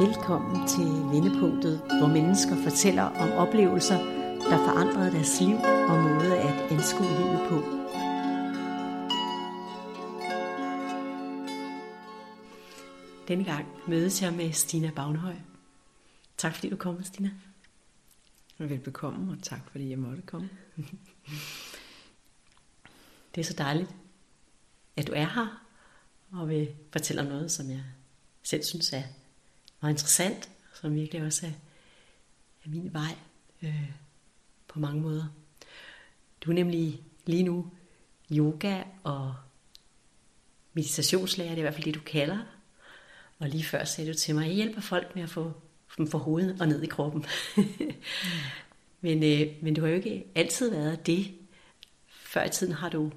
Velkommen til Vendepunktet, hvor mennesker fortæller om oplevelser, der forandrede deres liv og måde at anskue livet på. Denne gang mødes jeg med Stina Bagnhøj. Tak fordi du kom, Stina. Velbekomme, og tak fordi jeg måtte komme. Det er så dejligt, at du er her og vil fortælle om noget, som jeg selv synes er meget interessant, som virkelig også er, er min vej øh, på mange måder. Du er nemlig lige nu yoga og meditationslærer, det er i hvert fald det, du kalder. Og lige før sagde du til mig, at jeg hjælper folk med at få dem fra hovedet og ned i kroppen. men, øh, men du har jo ikke altid været det. Før i tiden har du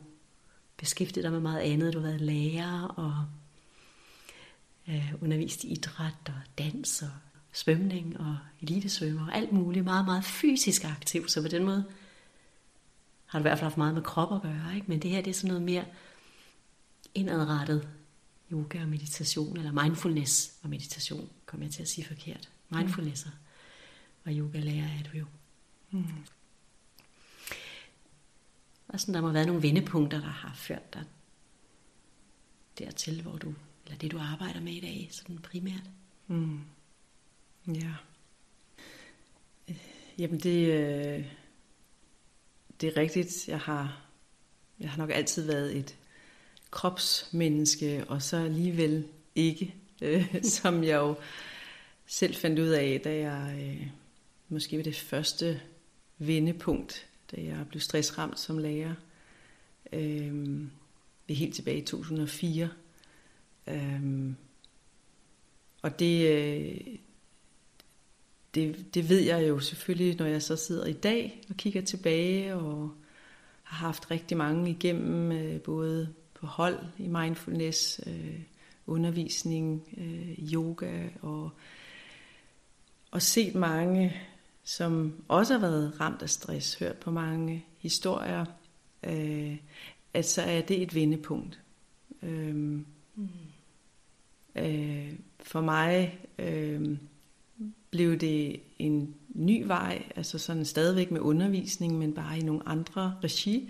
beskæftiget dig med meget andet. Du har været lærer og øh, undervist i idræt og dans og svømning og elitesvømmer og alt muligt. Meget, meget fysisk aktiv. Så på den måde har du i hvert fald haft meget med krop at gøre. Ikke? Men det her det er sådan noget mere indadrettet yoga og meditation, eller mindfulness og meditation, kommer jeg til at sige forkert. Mindfulness mm. og yoga lærer er du jo. Mm. Og sådan, der må have været nogle vendepunkter, der har ført dig dertil, hvor du, eller det du arbejder med i dag, sådan primært. Mm. Ja. Jamen det, øh, det er rigtigt. Jeg har, jeg har nok altid været et kropsmenneske, og så alligevel ikke, øh, som jeg jo selv fandt ud af, da jeg øh, måske var det første vendepunkt, da jeg blev stressramt som lærer. Øh, det er helt tilbage i 2004. Øhm, og det, øh, det, det ved jeg jo selvfølgelig, når jeg så sidder i dag og kigger tilbage og har haft rigtig mange igennem, øh, både på hold i mindfulness, øh, undervisning, øh, yoga og, og set mange, som også har været ramt af stress, hørt på mange historier, øh, at så er det et vendepunkt. Øh, mm øh, for mig øh, blev det en ny vej, altså sådan stadigvæk med undervisning, men bare i nogle andre regi,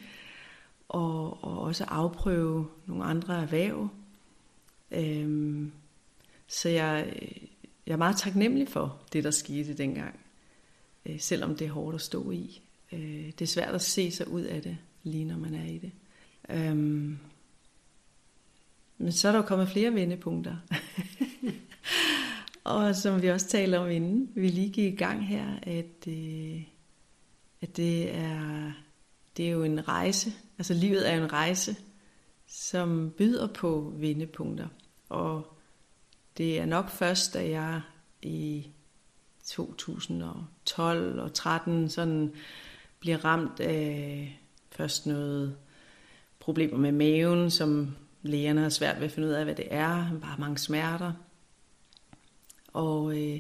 og, og også afprøve nogle andre erhverv. Øh, så jeg, jeg er meget taknemmelig for det, der skete dengang, øh, selvom det er hårdt at stå i. Øh, det er svært at se sig ud af det, lige når man er i det. Øh, men så er der jo kommet flere vendepunkter. og som vi også taler om inden, vi lige gik i gang her, at, øh, at det er det er jo en rejse. Altså livet er en rejse, som byder på vendepunkter. Og det er nok først, da jeg i 2012 og 13 sådan bliver ramt af først noget problemer med maven, som lægerne har svært ved at finde ud af, hvad det er. Bare mange smerter. Og øh,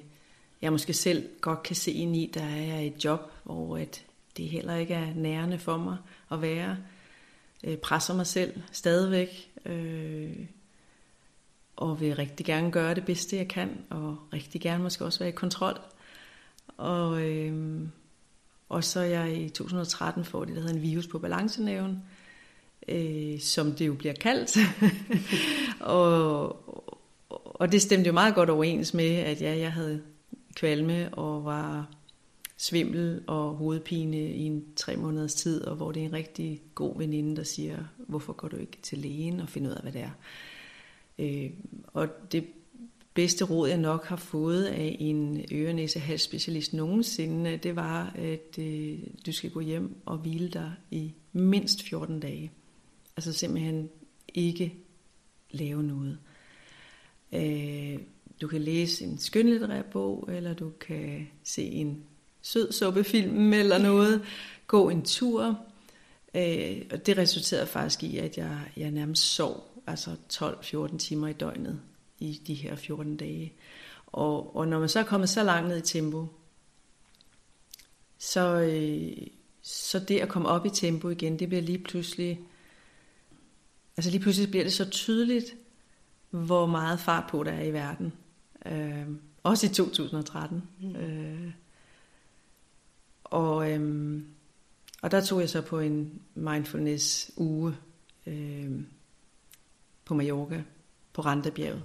jeg måske selv godt kan se ind i, der er et job, hvor at det heller ikke er nærende for mig at være. Øh, presser mig selv stadigvæk, øh, og vil rigtig gerne gøre det bedste, jeg kan, og rigtig gerne måske også være i kontrol. Og, øh, og så jeg i 2013 får det, der hedder en virus på balancenæven, øh, som det jo bliver kaldt. og, og det stemte jo meget godt overens med, at ja, jeg havde kvalme og var svimmel og hovedpine i en tre måneders tid, og hvor det er en rigtig god veninde, der siger, hvorfor går du ikke til lægen og finder ud af, hvad det er. Øh, og det bedste råd, jeg nok har fået af en ørenæse halsspecialist nogensinde, det var, at øh, du skal gå hjem og hvile dig i mindst 14 dage. Altså simpelthen ikke lave noget. Øh, du kan læse en skønlitterær bog, eller du kan se en sød suppefilm eller noget, gå en tur. Øh, og det resulterede faktisk i, at jeg, jeg nærmest sov altså 12-14 timer i døgnet i de her 14 dage. Og, og når man så er kommet så langt ned i tempo, så, øh, så det at komme op i tempo igen, det bliver lige pludselig, altså lige pludselig bliver det så tydeligt, hvor meget fart på der er i verden. Øh, også i 2013. Mm. Øh, og, øhm, og der tog jeg så på en mindfulness uge øh, på Mallorca, på Randabjerget.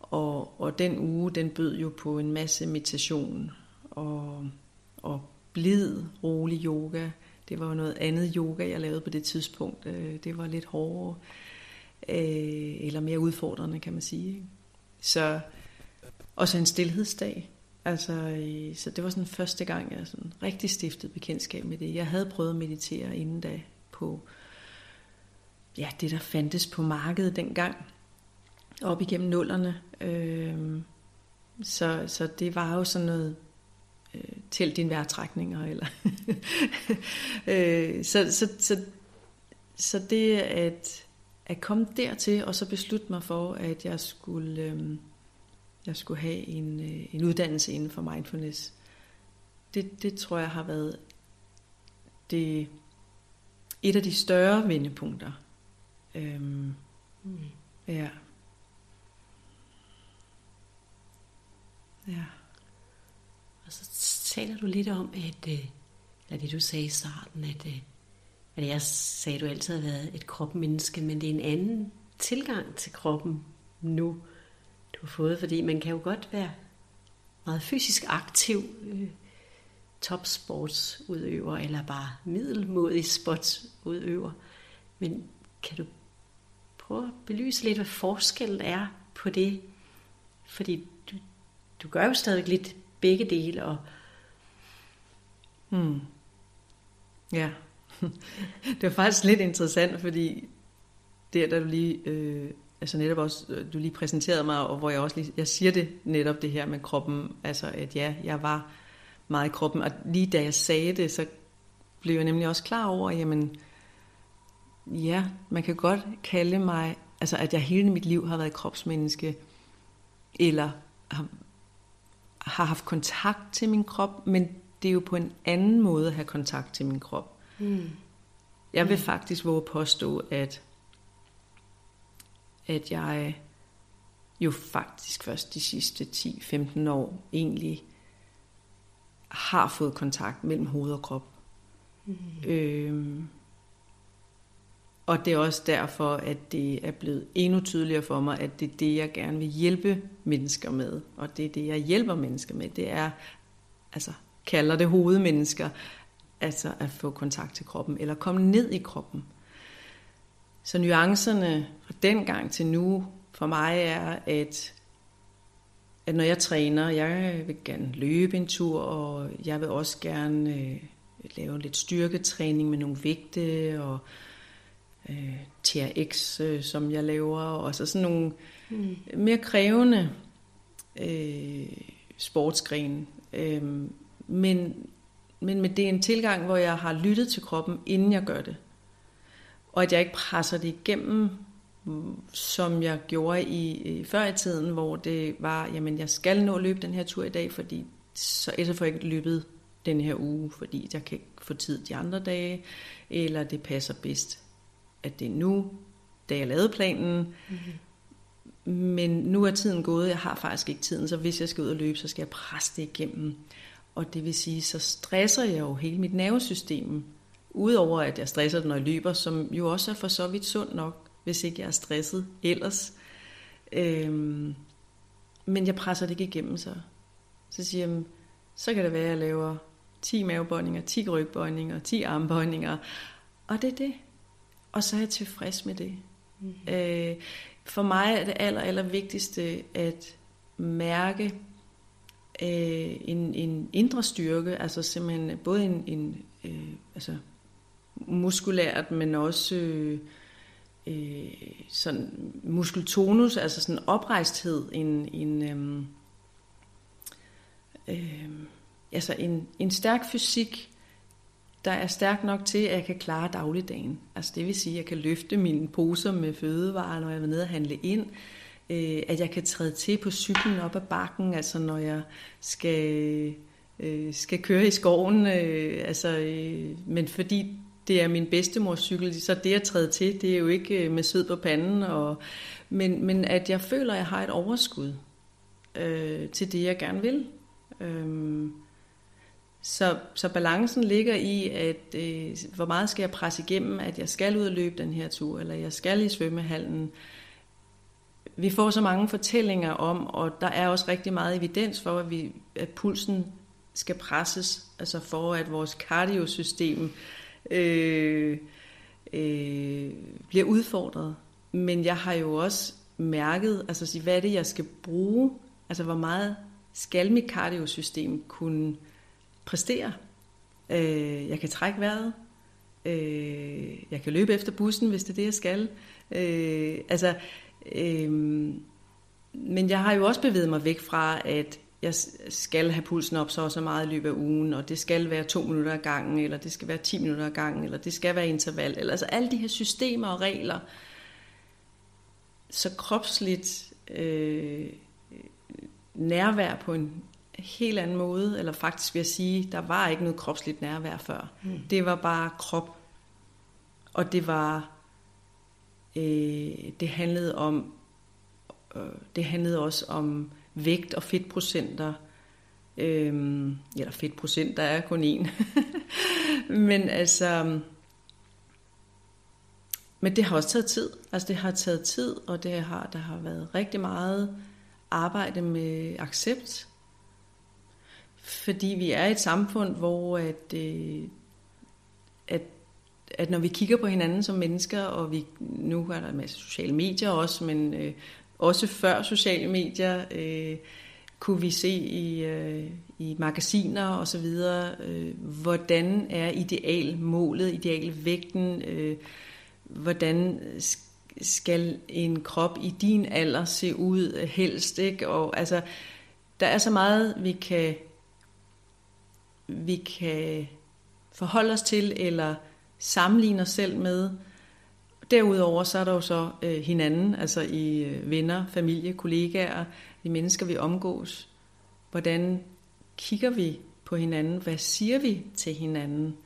Og, og den uge, den bød jo på en masse meditation og, og blid, rolig yoga. Det var jo noget andet yoga, jeg lavede på det tidspunkt. Øh, det var lidt hårdere, øh, eller mere udfordrende, kan man sige. Så, og så en stillhedsdag. Altså, øh, så det var sådan første gang, jeg sådan rigtig stiftede bekendtskab med det. Jeg havde prøvet at meditere inden da på ja, det, der fandtes på markedet dengang, op igennem nullerne. Øh, så, så det var jo sådan noget, til dine vejrtrækninger. Eller øh, så, så, så, så det at, at komme dertil, og så beslutte mig for, at jeg skulle, øh, jeg skulle have en, øh, en uddannelse inden for mindfulness, det, det tror jeg har været det, et af de større vendepunkter. Øhm, mm. Ja. Ja. Taler du lidt om, at, øh, eller det du sagde i starten, at, øh, at jeg sagde, at du altid har været et kropmenneske, men det er en anden tilgang til kroppen nu, du har fået, fordi man kan jo godt være meget fysisk aktiv øh, topsportsudøver, eller bare middelmodig sportsudøver. Men kan du prøve at belyse lidt, hvad forskellen er på det? Fordi du, du gør jo stadig lidt begge dele, og Hmm. Ja, det var faktisk lidt interessant, fordi det der du lige, øh, altså netop også, øh, du lige præsenterede mig, og hvor jeg også lige, jeg siger det netop det her med kroppen, altså at ja, jeg var meget i kroppen, og lige da jeg sagde det, så blev jeg nemlig også klar over, jamen, ja, man kan godt kalde mig, altså at jeg hele mit liv har været kropsmenneske, eller har, har haft kontakt til min krop, men det er jo på en anden måde at have kontakt til min krop. Mm. Jeg vil mm. faktisk våge påstå, at, at jeg jo faktisk først de sidste 10-15 år egentlig har fået kontakt mellem hoved og krop. Mm. Øhm, og det er også derfor, at det er blevet endnu tydeligere for mig, at det er det, jeg gerne vil hjælpe mennesker med. Og det er det, jeg hjælper mennesker med. Det er altså kalder det hovedmennesker, altså at få kontakt til kroppen, eller komme ned i kroppen. Så nuancerne fra den gang til nu for mig er, at, at når jeg træner, jeg vil gerne løbe en tur, og jeg vil også gerne øh, lave lidt styrketræning med nogle vægte, og øh, TRX, øh, som jeg laver, og så sådan nogle mm. mere krævende øh, sportsgrene. Øh, men, men med det er en tilgang, hvor jeg har lyttet til kroppen, inden jeg gør det. Og at jeg ikke presser det igennem, som jeg gjorde i, i før i tiden, hvor det var, jamen jeg skal nå at løbe den her tur i dag, fordi så ellers får jeg ikke løbet den her uge, fordi jeg kan ikke få tid de andre dage, eller det passer bedst, at det er nu, da jeg lavede planen. Mm-hmm. Men nu er tiden gået, jeg har faktisk ikke tiden, så hvis jeg skal ud og løbe, så skal jeg presse det igennem. Og det vil sige, så stresser jeg jo hele mit nervesystem. Udover at jeg stresser det, når jeg løber, som jo også er for så vidt sundt nok, hvis ikke jeg er stresset ellers. Øhm, men jeg presser det ikke igennem så. Så siger jeg, så kan det være, at jeg laver 10 mavebøjninger, 10 rygbøjninger, 10 armbøjninger. Og det er det. Og så er jeg tilfreds med det. Mm-hmm. Øh, for mig er det aller, aller vigtigste at mærke øh, en, en indre styrke, altså simpelthen både en, en øh, altså muskulært, men også øh, øh, sådan muskeltonus, altså sådan oprejsthed, en, en øh, øh, altså en, en stærk fysik, der er stærk nok til, at jeg kan klare dagligdagen. Altså det vil sige, at jeg kan løfte mine poser med fødevarer, når jeg vil ned og handle ind øh, at jeg kan træde til på cyklen op ad bakken, altså når jeg skal, øh, skal køre i skoven. Øh, altså, øh, men fordi det er min bedstemors cykel, så det at træde til, det er jo ikke øh, med sød på panden. Og, men, men at jeg føler, at jeg har et overskud. øh, til det, jeg gerne vil. Øh, så, så balancen ligger i, at øh, hvor meget skal jeg presse igennem, at jeg skal ud og løbe den her tur, eller jeg skal i svømmehallen. Vi får så mange fortællinger om, og der er også rigtig meget evidens for, at, vi, at pulsen skal presses, altså for at vores kardiosystem øh, øh, bliver udfordret. Men jeg har jo også mærket, altså hvad er det, jeg skal bruge? Altså hvor meget skal mit kardiosystem kunne præstere? Øh, jeg kan trække vejret. Øh, jeg kan løbe efter bussen, hvis det er det, jeg skal. Øh, altså, øh, men jeg har jo også bevæget mig væk fra, at jeg skal have pulsen op så og så meget i løbet af ugen, og det skal være to minutter ad gangen, eller det skal være 10 minutter ad gangen, eller det skal være interval. Eller, altså alle de her systemer og regler, så kropsligt øh, nærvær på en helt anden måde, eller faktisk vil jeg sige, der var ikke noget kropsligt nærvær før. Mm. Det var bare krop, og det var, øh, det handlede om, øh, det handlede også om vægt og fedtprocenter, Øhm, eller fedtprocent, der er kun én. Men altså, men det har også taget tid. Altså det har taget tid, og det har, der har været rigtig meget arbejde med accept. Fordi vi er et samfund, hvor at, øh, at, at når vi kigger på hinanden som mennesker, og vi nu er der en masse sociale medier også, men øh, også før sociale medier, øh, kunne vi se i, øh, i magasiner og så videre, øh, hvordan er idealmålet, idealvægten, øh, hvordan skal en krop i din alder se ud helst, ikke? Og altså, der er så meget, vi kan, vi kan forholde os til, eller sammenligne os selv med. Derudover så er der jo så øh, hinanden, altså i øh, venner, familie, kollegaer, de mennesker, vi omgås. Hvordan kigger vi på hinanden? Hvad siger vi til hinanden?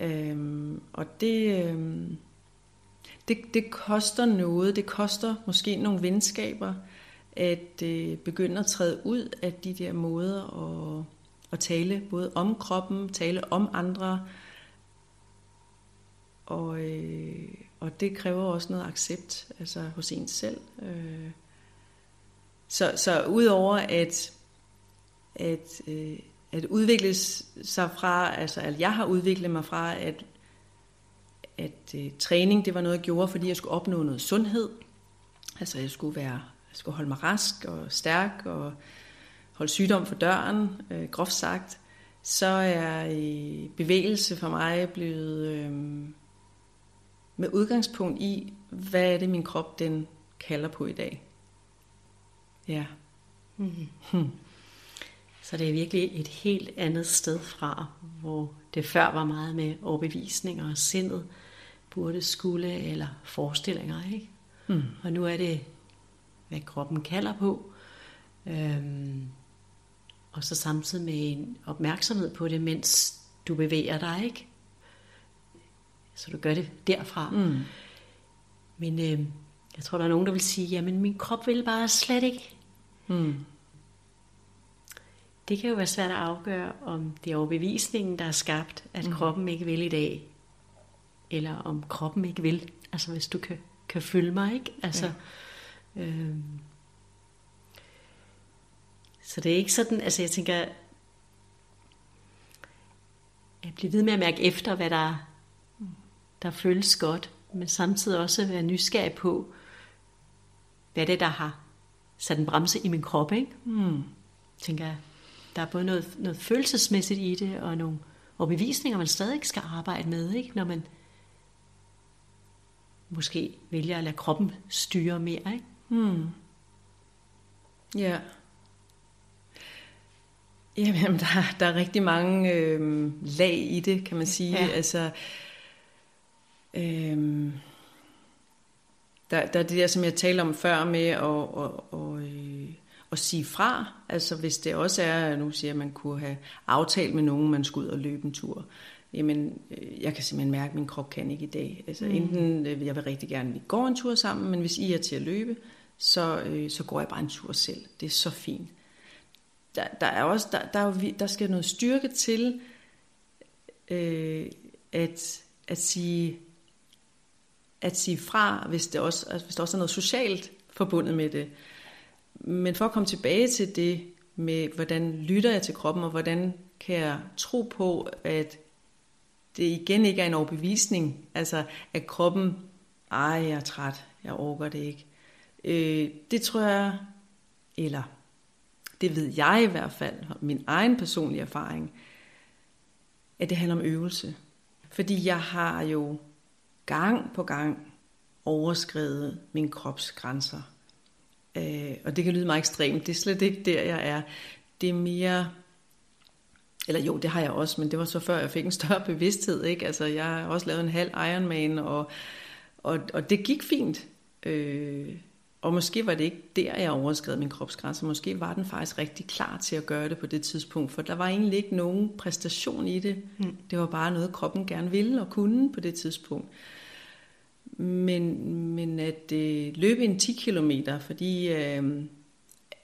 Øhm, og det... øhm, det, det koster noget. Det koster måske nogle venskaber at øh, begynde at træde ud af de der måder at, at tale både om kroppen, tale om andre. Og, øh, og det kræver også noget accept altså hos en selv. Øh. Så, så udover at, at, øh, at udvikle sig fra, altså at jeg har udviklet mig fra at at øh, træning det var noget, jeg gjorde, fordi jeg skulle opnå noget sundhed. Altså jeg skulle, være, jeg skulle holde mig rask og stærk og holde sygdom for døren, øh, groft sagt. Så er øh, bevægelse for mig blevet øh, med udgangspunkt i, hvad er det min krop den kalder på i dag. Ja. Mm. Hmm. Så det er virkelig et helt andet sted fra, hvor det før var meget med overbevisninger og sindet, burde, skulle eller forestillinger. Ikke? Mm. Og nu er det, hvad kroppen kalder på. Øhm, og så samtidig med en opmærksomhed på det, mens du bevæger dig. ikke. Så du gør det derfra. Mm. Men øh, jeg tror, der er nogen, der vil sige, jamen min krop vil bare slet ikke. Mm. Det kan jo være svært at afgøre, om det er overbevisningen, der er skabt, at mm. kroppen ikke vil i dag, eller om kroppen ikke vil. Altså hvis du kan, kan følge mig, ikke? Altså, ja. øhm, så det er ikke sådan, altså jeg tænker, jeg bliver ved med at mærke efter, hvad der, der føles godt, men samtidig også være nysgerrig på, hvad det er, der har sat en bremse i min krop, ikke? Mm. Tænker jeg, der er både noget, noget følelsesmæssigt i det, og nogle overbevisninger, man stadig skal arbejde med, ikke? når man måske vælger at lade kroppen styre mere. Ikke? Hmm. Ja. Jamen, der, der er rigtig mange øh, lag i det, kan man sige. Ja. Altså, øh, der, der er det der, som jeg talte om før med at, og, og, øh, at sige fra. Altså hvis det også er, nu siger at man kunne have aftalt med nogen, man skulle ud og løbe en tur jamen, øh, jeg kan simpelthen mærke, at min krop kan ikke i dag. Altså, mm. enten øh, jeg vil rigtig gerne, at vi går en tur sammen, men hvis I er til at løbe, så, øh, så går jeg bare en tur selv. Det er så fint. Der, der, er også, der, der, er, der skal noget styrke til øh, at, at, sige, at sige fra, hvis, det også, hvis der også er noget socialt forbundet med det. Men for at komme tilbage til det med, hvordan lytter jeg til kroppen, og hvordan kan jeg tro på, at det igen ikke er en overbevisning, altså at kroppen, ej, jeg er træt, jeg overgår det ikke. Øh, det tror jeg, eller det ved jeg i hvert fald, min egen personlige erfaring, at det handler om øvelse. Fordi jeg har jo gang på gang overskrevet min krops grænser. Øh, og det kan lyde meget ekstremt, det er slet ikke der, jeg er. Det er mere, eller jo, det har jeg også, men det var så før jeg fik en større bevidsthed. Ikke? Altså, jeg har også lavet en halv Ironman, og, og, og det gik fint. Øh, og måske var det ikke der, jeg overskred min kropsgrænse. Måske var den faktisk rigtig klar til at gøre det på det tidspunkt, for der var egentlig ikke nogen præstation i det. Mm. Det var bare noget, kroppen gerne ville og kunne på det tidspunkt. Men, men at øh, løbe en 10 km, fordi øh,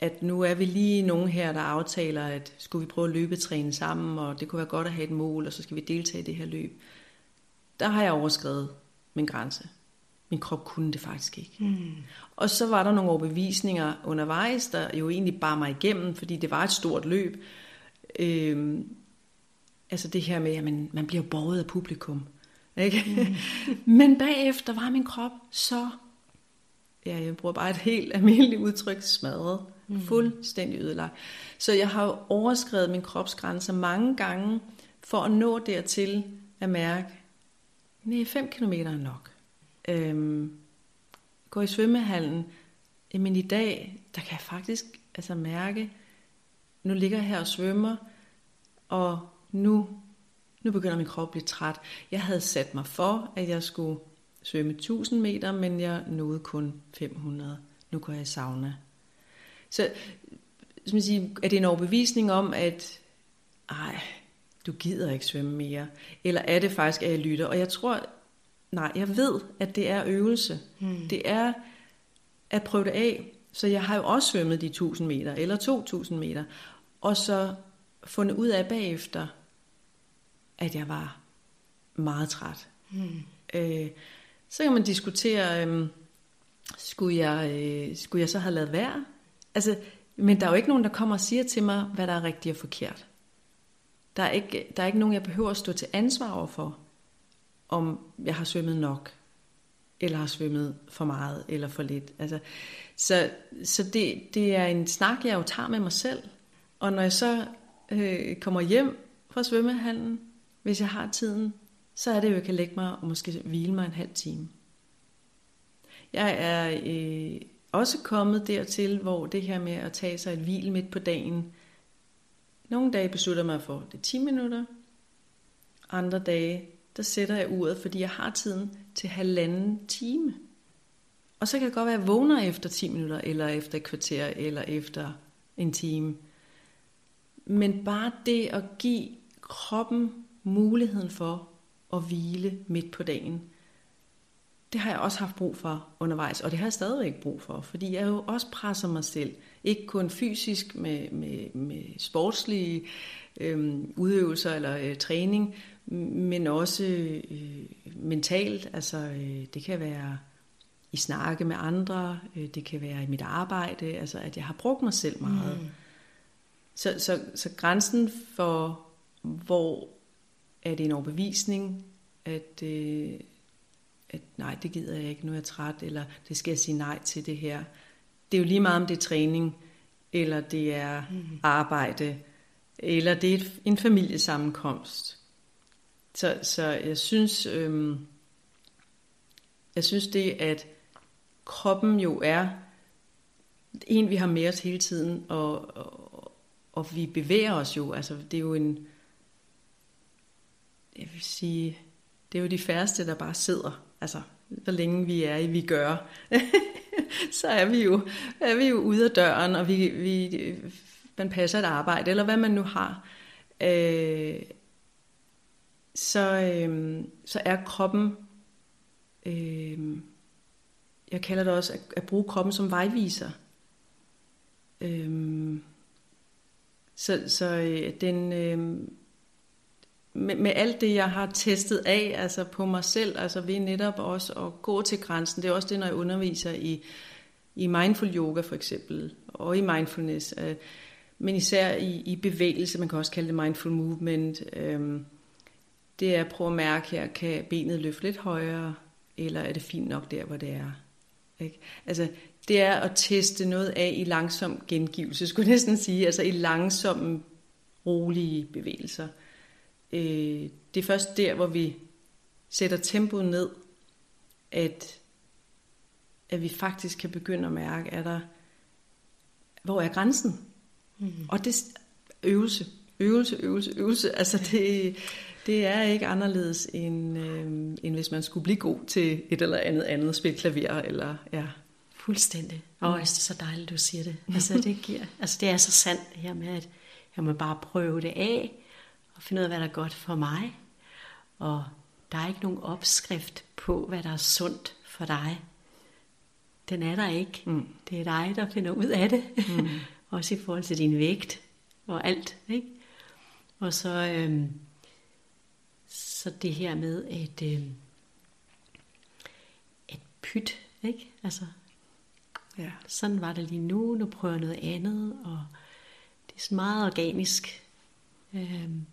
at nu er vi lige nogen her, der aftaler, at skulle vi prøve at løbetræne sammen, og det kunne være godt at have et mål, og så skal vi deltage i det her løb. Der har jeg overskrevet min grænse. Min krop kunne det faktisk ikke. Mm. Og så var der nogle overbevisninger undervejs, der jo egentlig bar mig igennem, fordi det var et stort løb. Øhm, altså det her med, at man, man bliver borget af publikum. Ikke? Mm. Men bagefter var min krop så, ja, jeg bruger bare et helt almindeligt udtryk, smadret. Mm. Fuldstændig ødelagt. Så jeg har overskrevet min kropsgrænser mange gange, for at nå dertil at mærke, nej, 5 km er nok øhm, gå i svømmehallen, men i dag, der kan jeg faktisk altså mærke, nu ligger jeg her og svømmer, og nu, nu begynder min krop at blive træt. Jeg havde sat mig for, at jeg skulle svømme 1000 meter, men jeg nåede kun 500. Nu går jeg i sauna. Så som siger, er det en overbevisning om, at ej, du gider ikke svømme mere? Eller er det faktisk, at jeg lytter? Og jeg tror, Nej, jeg ved, at det er øvelse. Hmm. Det er at prøve det af. Så jeg har jo også svømmet de 1000 meter, eller 2000 meter, og så fundet ud af bagefter, at jeg var meget træt. Hmm. Øh, så kan man diskutere, øh, skulle, jeg, øh, skulle jeg så have lavet være? Altså, men der er jo ikke nogen, der kommer og siger til mig, hvad der er rigtigt og forkert. Der er ikke, der er ikke nogen, jeg behøver at stå til ansvar over for om jeg har svømmet nok, eller har svømmet for meget eller for lidt. Altså, så så det, det er en snak, jeg jo tager med mig selv. Og når jeg så øh, kommer hjem fra svømmehallen, hvis jeg har tiden, så er det jo, at jeg kan lægge mig og måske hvile mig en halv time. Jeg er øh, også kommet dertil, hvor det her med at tage sig et hvil midt på dagen, nogle dage beslutter mig for, det 10 minutter, andre dage, der sætter jeg uret, fordi jeg har tiden til halvanden time. Og så kan det godt være, at jeg vågner efter 10 minutter, eller efter et kvarter, eller efter en time. Men bare det at give kroppen muligheden for at hvile midt på dagen, det har jeg også haft brug for undervejs, og det har jeg stadigvæk brug for, fordi jeg jo også presser mig selv. Ikke kun fysisk med, med, med sportslige øh, udøvelser eller øh, træning, men også øh, mentalt. Altså, øh, det kan være i snakke med andre, øh, det kan være i mit arbejde, altså at jeg har brugt mig selv meget. Mm. Så, så, så grænsen for, hvor er det en overbevisning, at, øh, at nej, det gider jeg ikke, nu er jeg træt, eller det skal jeg sige nej til det her. Det er jo lige meget om det er træning, eller det er mm. arbejde, eller det er en familiesammenkomst. Så, så jeg synes, øhm, jeg synes det, at kroppen jo er en, vi har med os hele tiden, og, og, og vi bevæger os jo. Altså, det er jo en, jeg vil sige, det er jo de færreste, der bare sidder. Altså, hvor længe vi er i, vi gør, så er vi jo, er vi jo ude af døren, og vi, vi, man passer et arbejde, eller hvad man nu har. Øh, så, øh, så er kroppen øh, jeg kalder det også at, at bruge kroppen som vejviser. Øh, så så øh, den, øh, med, med alt det, jeg har testet af altså på mig selv, altså ved netop også at gå til grænsen, det er også det, når jeg underviser i, i mindful yoga for eksempel, og i mindfulness, øh, men især i, i bevægelse, man kan også kalde det mindful movement, øh, det er at prøve at mærke her, kan benet løfte lidt højere, eller er det fint nok der, hvor det er? Ikke? Altså, det er at teste noget af i langsom gengivelse, skulle jeg næsten sige, altså i langsomme, rolige bevægelser. Øh, det er først der, hvor vi sætter tempoet ned, at, at vi faktisk kan begynde at mærke, er der, hvor er grænsen? Mm. Og det øvelse, øvelse, øvelse, øvelse. Altså det, det er ikke anderledes, end, øh, end hvis man skulle blive god til et eller andet andet, spil klaver eller ja. Fuldstændig. Og mm. det er så dejligt, du siger det. Altså det, giver, altså det er så sandt det her med, at jeg må bare prøve det af, og finde ud af, hvad der er godt for mig. Og der er ikke nogen opskrift på, hvad der er sundt for dig. Den er der ikke. Mm. Det er dig, der finder ud af det. Mm. Også i forhold til din vægt og alt. Ikke? Og så, øhm, så det her med at, øhm, at pyt, ikke? Altså, ja. sådan var det lige nu, nu prøver jeg noget andet, og det er sådan meget organisk. Øhm,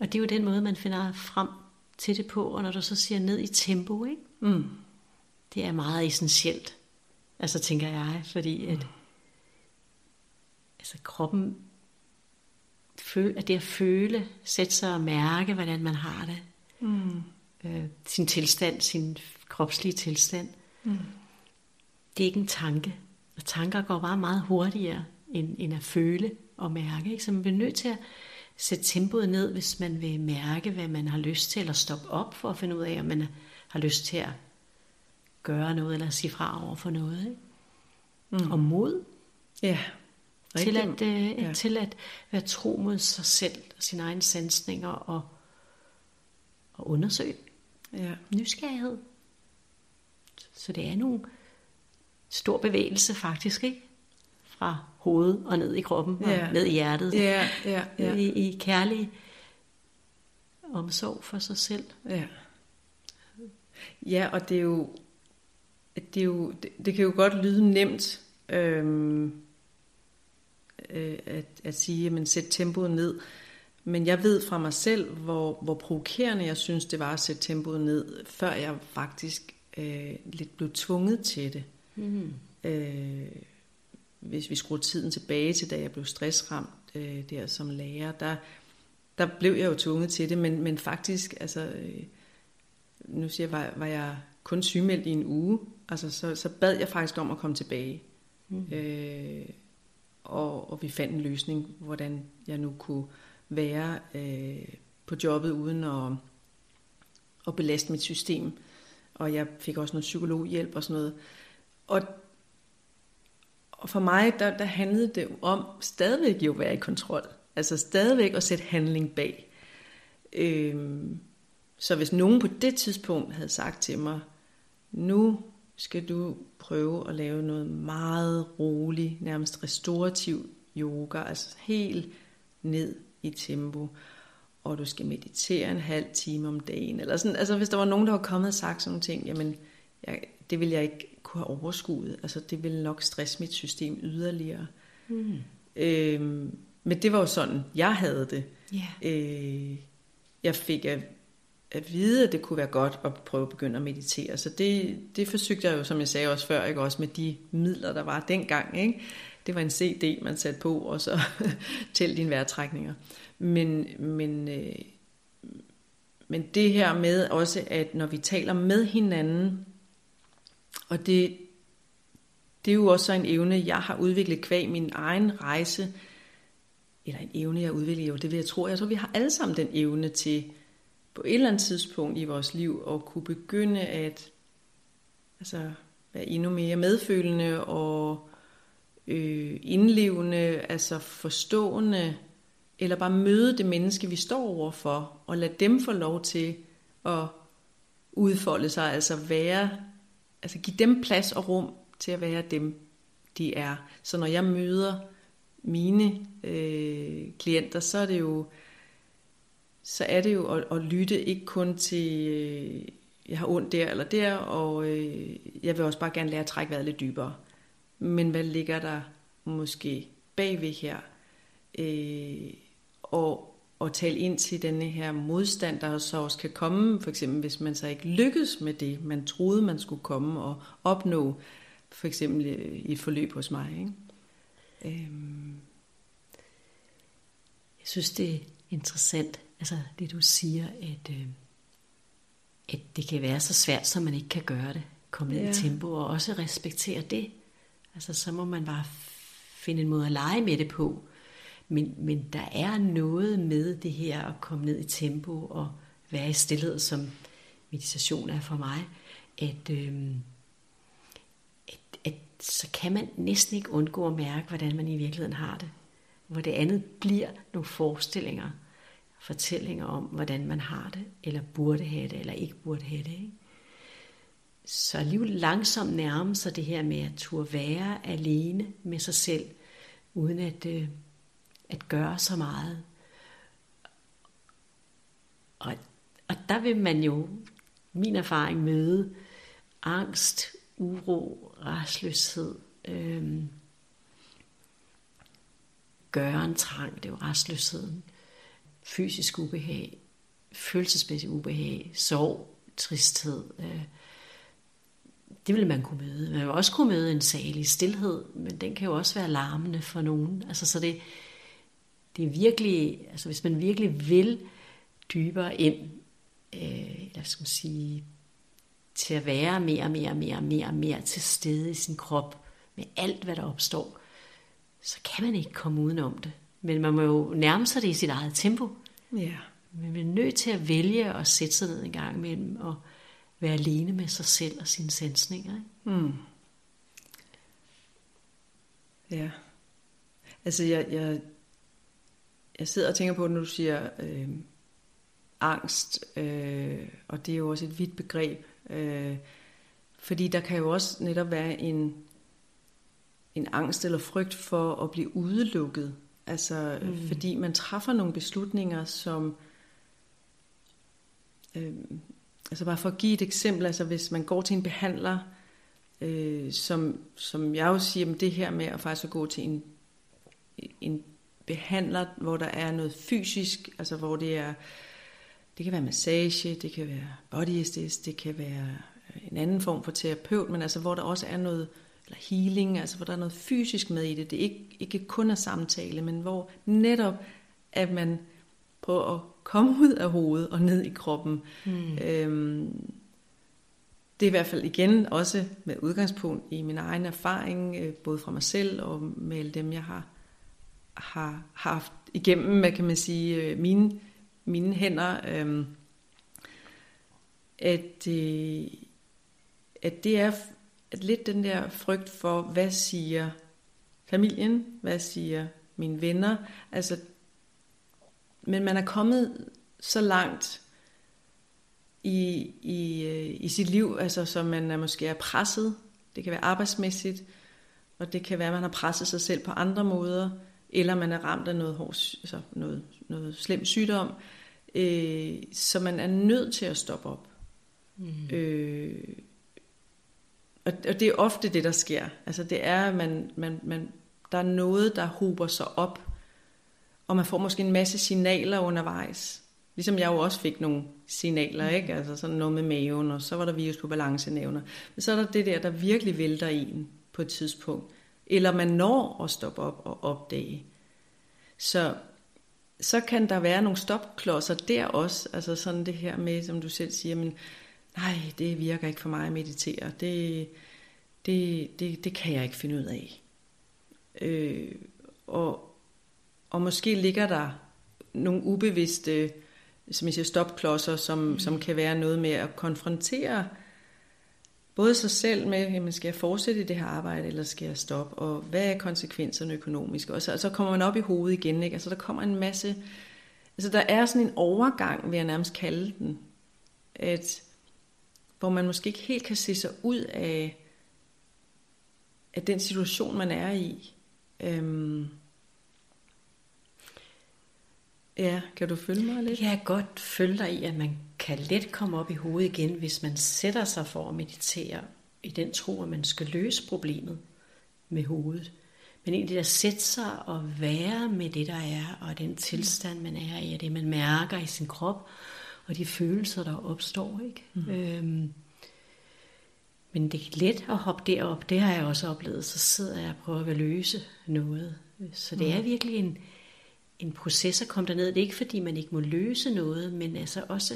og det er jo den måde, man finder frem til det på, og når du så siger ned i tempo, ikke? Mm. det er meget essentielt, altså tænker jeg, fordi at altså kroppen, at det at føle, sætte sig og mærke, hvordan man har det, mm. øh, sin tilstand, sin kropslige tilstand, mm. det er ikke en tanke. Og tanker går bare meget hurtigere, end, end at føle og mærke. Ikke? Så man bliver nødt til at sætte tempoet ned, hvis man vil mærke, hvad man har lyst til, eller stoppe op for at finde ud af, om man har lyst til at gøre noget, eller sige fra over for noget. Ikke? Mm. Og mod. Ja. Til at, øh, ja. til at være tro mod sig selv og sine egne sansninger og, og undersøge. Ja. Nysgerrighed. Så det er nogle stor bevægelse faktisk, ikke? Fra hovedet og ned i kroppen og ned i hjertet. Ja, ja, ja. I, I kærlig omsorg for sig selv. Ja. Ja, og det er jo, det, er jo, det, det kan jo godt lyde nemt øhm, øh, at, at sige, at man sætter tempoet ned. Men jeg ved fra mig selv, hvor, hvor provokerende jeg synes, det var at sætte tempoet ned, før jeg faktisk øh, lidt blev tvunget til det. Mm. Øh, hvis vi skruer tiden tilbage til, da jeg blev stressramt øh, der som lærer, der, der blev jeg jo tvunget til det, men, men faktisk, altså, øh, nu siger jeg, var, var jeg kun sygemeldt i en uge, altså, så, så bad jeg faktisk om at komme tilbage. Mm. Øh, og, og vi fandt en løsning, hvordan jeg nu kunne være øh, på jobbet uden at, at belaste mit system. Og jeg fik også noget psykologhjælp og sådan noget. Og, og for mig, der, der handlede det om stadigvæk jo at være i kontrol. Altså stadigvæk at sætte handling bag. Øhm, så hvis nogen på det tidspunkt havde sagt til mig, nu skal du prøve at lave noget meget rolig, nærmest restaurativ yoga, altså helt ned i tempo, og du skal meditere en halv time om dagen, eller sådan, altså hvis der var nogen, der var kommet og sagt sådan nogle ting, jamen, jeg, det vil jeg ikke kunne have overskuet, altså det ville nok stresse mit system yderligere. Mm. Øhm, men det var jo sådan, jeg havde det. Yeah. Øh, jeg fik at at vide, at det kunne være godt at prøve at begynde at meditere. Så det, det forsøgte jeg jo, som jeg sagde også før, ikke? også med de midler, der var dengang. Ikke? Det var en CD, man satte på, og så til dine vejrtrækninger. Men, men, øh, men det her med også, at når vi taler med hinanden, og det, det er jo også en evne, jeg har udviklet kvæg min egen rejse, eller en evne, jeg udvikler jo, det vil jeg tro, jeg tror, vi har alle sammen den evne til på et eller andet tidspunkt i vores liv at kunne begynde at altså, være endnu mere medfølende og øh, indlevende, altså forstående, eller bare møde det menneske, vi står overfor, og lade dem få lov til at udfolde sig, altså være altså give dem plads og rum til at være dem, de er. Så når jeg møder mine øh, klienter, så er det jo så er det jo at, at lytte ikke kun til, øh, jeg har ondt der eller der, og øh, jeg vil også bare gerne lære at trække vejret lidt dybere. Men hvad ligger der måske bagved her? Øh, og, og tale ind til denne her modstand, der så også kan komme, for eksempel hvis man så ikke lykkes med det, man troede, man skulle komme og opnå, for eksempel i et forløb hos mig. Ikke? Øhm. Jeg synes, det er interessant, altså det du siger, at, øh, at det kan være så svært, så man ikke kan gøre det. Komme ned ja. i tempo og også respektere det. Altså så må man bare finde en måde at lege med det på. Men, men der er noget med det her at komme ned i tempo og være i stillhed, som meditation er for mig, at, øh, at, at så kan man næsten ikke undgå at mærke, hvordan man i virkeligheden har det. Hvor det andet bliver nogle forestillinger, fortællinger om, hvordan man har det, eller burde have det, eller ikke burde have det. Ikke? Så alligevel langsomt nærme sig det her med at turde være alene med sig selv, uden at, øh, at gøre så meget. Og, og der vil man jo, min erfaring, møde angst, uro, restløshed, øh, gøren trang, det er jo restløsheden, fysisk ubehag, følelsesmæssig ubehag, sorg, tristhed. Øh, det vil man kunne møde. Man vil også kunne møde en salig stillhed, men den kan jo også være larmende for nogen. Altså, så det, det er virkelig, altså hvis man virkelig vil dybere ind, øh, eller skal man sige, til at være mere og mere og mere og mere og mere til stede i sin krop, med alt hvad der opstår, så kan man ikke komme udenom det. Men man må jo nærme sig det i sit eget tempo. Ja. Men man er nødt til at vælge at sætte sig ned en gang imellem og være alene med sig selv og sine sansninger. Ikke? Mm. Ja. Altså jeg, jeg, jeg sidder og tænker på, når du siger øh, angst, øh, og det er jo også et vidt begreb, øh, fordi der kan jo også netop være en, en angst eller frygt for at blive udelukket Altså, mm. fordi man træffer nogle beslutninger, som... Øh, altså bare for at give et eksempel, altså hvis man går til en behandler, øh, som, som jeg jo siger, det her med at faktisk at gå til en, en behandler, hvor der er noget fysisk, altså hvor det er, det kan være massage, det kan være body assist, det kan være en anden form for terapeut, men altså hvor der også er noget eller healing, altså hvor der er noget fysisk med i det. Det er ikke, ikke kun er samtale, men hvor netop, at man prøver at komme ud af hovedet og ned i kroppen. Mm. Øhm, det er i hvert fald igen også med udgangspunkt i min egen erfaring, øh, både fra mig selv og med alle dem, jeg har, har haft igennem, hvad kan man sige, øh, mine, mine hænder, øhm, at, øh, at det er at lidt den der frygt for, hvad siger familien, hvad siger mine venner, altså, men man er kommet så langt i, i, øh, i sit liv, altså så man er måske er presset, det kan være arbejdsmæssigt, og det kan være, at man har presset sig selv på andre måder, eller man er ramt af noget, hård, altså noget, noget slem sygdom, øh, så man er nødt til at stoppe op. Mm. Øh, og, og det er ofte det, der sker. Altså det er, at man, man, man, der er noget, der hober sig op, og man får måske en masse signaler undervejs. Ligesom jeg jo også fik nogle signaler, ikke? Altså sådan noget med maven, og så var der virus på balancenævner. Men så er der det der, der virkelig vælter en på et tidspunkt. Eller man når at stoppe op og opdage. Så, så kan der være nogle stopklodser der også. Altså sådan det her med, som du selv siger, men nej, det virker ikke for mig at meditere. Det, det, det, det kan jeg ikke finde ud af. Øh, og, og måske ligger der nogle ubevidste som jeg siger, stopklodser, som, mm. som kan være noget med at konfrontere både sig selv med, jamen skal jeg fortsætte i det her arbejde, eller skal jeg stoppe, og hvad er konsekvenserne økonomisk, Og så, og så kommer man op i hovedet igen, ikke? Altså der kommer en masse, altså der er sådan en overgang, vil jeg nærmest kalde den, at hvor man måske ikke helt kan se sig ud af, af den situation, man er i. Øhm, ja, kan du følge mig lidt? Jeg kan godt følge dig i, at man kan let komme op i hovedet igen, hvis man sætter sig for at meditere i den tro, at man skal løse problemet med hovedet. Men egentlig at sætte sig og være med det, der er, og den tilstand, man er i, og det, man mærker i sin krop, og de følelser, der opstår. Ikke? Mm. Øhm, men det er let at hoppe derop, det har jeg også oplevet. Så sidder jeg og prøver at løse noget. Så det er mm. virkelig en, en proces at komme derned. Det er ikke fordi, man ikke må løse noget, men altså også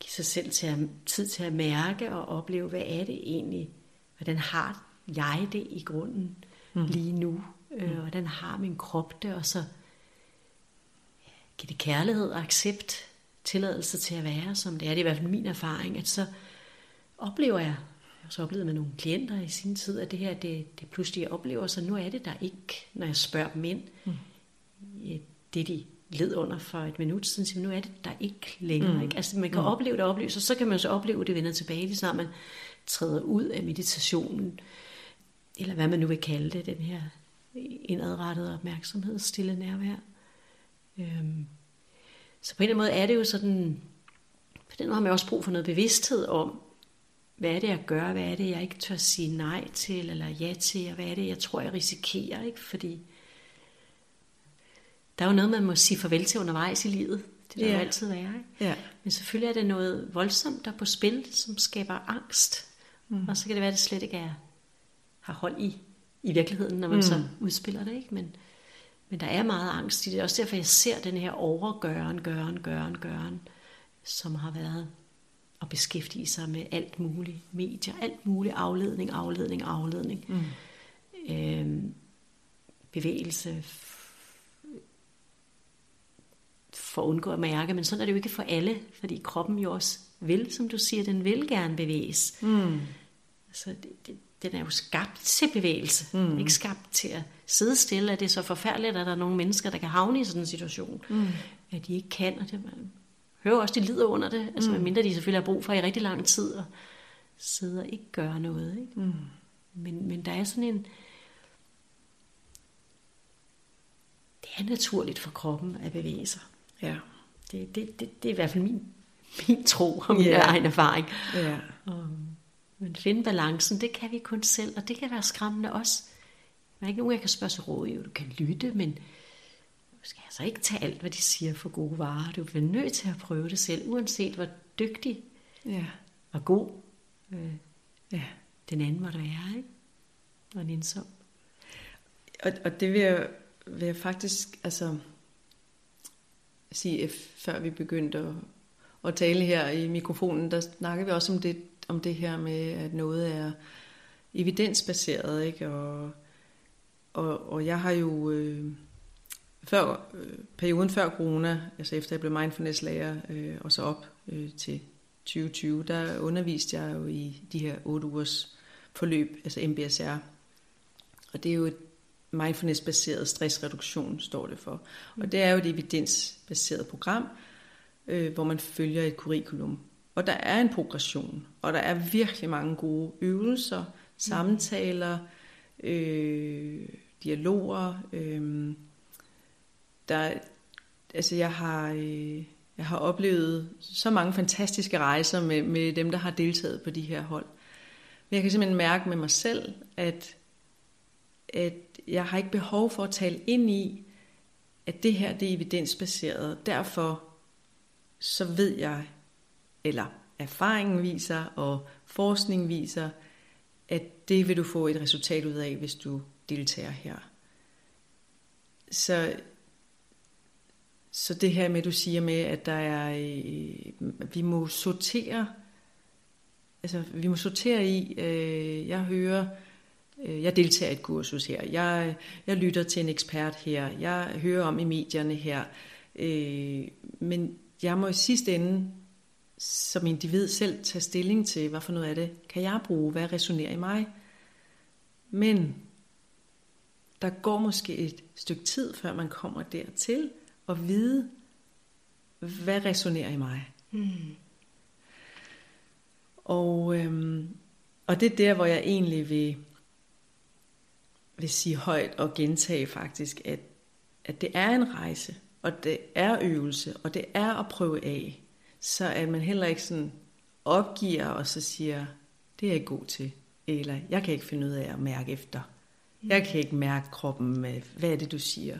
give sig selv til at, tid til at mærke og opleve, hvad er det egentlig? Hvordan har jeg det i grunden mm. lige nu? Øh, mm. hvordan har min krop det? Og så give det kærlighed og accept, tilladelse til at være, som det er. Det er i hvert fald min erfaring, at så oplever jeg, jeg har så oplevet med nogle klienter i sin tid, at det her, det, det pludselig jeg oplever, så nu er det der ikke, når jeg spørger dem ind, mm. Det de led under for et minut siden, så nu er det der ikke længere. Mm. Ikke? Altså man kan mm. opleve det og opleve, så, så kan man så opleve, det vender tilbage, lige snart man træder ud af meditationen, eller hvad man nu vil kalde det, den her indadrettede opmærksomhed, stille nærvær. Øhm. Så på en eller anden måde er det jo sådan, på den måde har man også brug for noget bevidsthed om, hvad er det, jeg gør, hvad er det, jeg ikke tør sige nej til, eller ja til, og hvad er det, jeg tror, jeg risikerer, ikke? Fordi der er jo noget, man må sige farvel til undervejs i livet. Det vil ja. jo altid være. Ikke? Ja. Men selvfølgelig er det noget voldsomt, der er på spil, som skaber angst. Mm. Og så kan det være, at det slet ikke er, har hold i, i virkeligheden, når man mm. så udspiller det. Ikke? Men, men der er meget angst i det. Er også derfor, jeg ser den her overgøren, gøren, gøren, gøren, som har været at beskæftige sig med alt muligt. Medier, alt muligt. Afledning, afledning, afledning. Mm. Øhm, bevægelse, for at undgå at mærke, men sådan er det jo ikke for alle, fordi kroppen jo også vil, som du siger, den vil gerne bevæges. Mm. Så det, det, den er jo skabt til bevægelse, mm. ikke skabt til at sidde stille. At det er så forfærdeligt, at der er nogle mennesker, der kan havne i sådan en situation, mm. at de ikke kan, og det, man hører også, de lider under det, altså mm. mindre de selvfølgelig har brug for i rigtig lang tid at sidde og ikke gøre noget. Ikke? Mm. Men, men der er sådan en, det er naturligt for kroppen at bevæge sig. Ja. Det, det, det, det er i hvert fald min, min tro og min yeah. egen erfaring. Ja. Og, men finde balancen, det kan vi kun selv, og det kan være skræmmende også. Der er ikke nogen, jeg kan spørge sig råd i, du kan lytte, men du skal altså ikke tage alt, hvad de siger for gode varer. Du er nødt til at prøve det selv, uanset hvor dygtig ja. og god øh, ja. den anden må være, ikke? Og ensom. Og, og det vil jeg, vil jeg faktisk, altså sige, før vi begyndte at, at tale her i mikrofonen, der snakkede vi også om det, om det her med, at noget er evidensbaseret, ikke? Og, og, og jeg har jo øh, før øh, perioden før corona, altså efter jeg blev mindfulness-lærer øh, og så op øh, til 2020, der underviste jeg jo i de her 8 ugers forløb, altså MBSR. Og det er jo et mindfulness-baseret stressreduktion, står det for. Og det er jo et evidensbaseret program, øh, hvor man følger et curriculum. Og der er en progression, og der er virkelig mange gode øvelser, samtaler, øh, dialoger. Øh, der, altså jeg har, øh, jeg har oplevet så mange fantastiske rejser med, med dem, der har deltaget på de her hold. Men jeg kan simpelthen mærke med mig selv, at, at jeg har ikke behov for at tale ind i, at det her det er evidensbaseret. Derfor så ved jeg, eller erfaringen viser, og forskning viser, at det vil du få et resultat ud af, hvis du deltager her. Så, så det her med, du siger med, at der er, øh, vi må sortere, altså vi må sortere i, øh, jeg hører, jeg deltager i et kursus her, jeg, jeg lytter til en ekspert her, jeg hører om i medierne her. Øh, men jeg må i sidste ende som individ selv tage stilling til, hvad for noget af det kan jeg bruge, hvad resonerer i mig. Men der går måske et stykke tid, før man kommer dertil og vide, hvad resonerer i mig. Mm. Og, øhm, og det er der, hvor jeg egentlig vil, vil sige højt og gentage faktisk, at, at det er en rejse, og det er øvelse, og det er at prøve af. Så at man heller ikke sådan opgiver og så siger, det er jeg god til, eller jeg kan ikke finde ud af at mærke efter. Jeg kan ikke mærke kroppen med, hvad er det, du siger?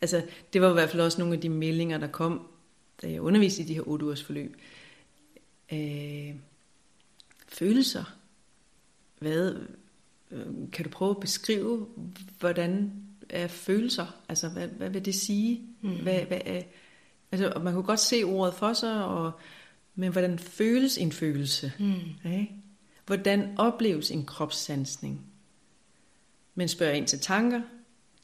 Altså, det var i hvert fald også nogle af de meldinger, der kom, da jeg underviste i de her 8 ugers forløb. Øh, følelser. Hvad, kan du prøve at beskrive, hvordan er følelser? Altså, hvad, hvad vil det sige? Mm. Hvad, hvad er, altså, man kunne godt se ordet for sig, og, men hvordan føles en følelse? Mm. Okay? Hvordan opleves en kropssansning? Men spørger ind til tanker,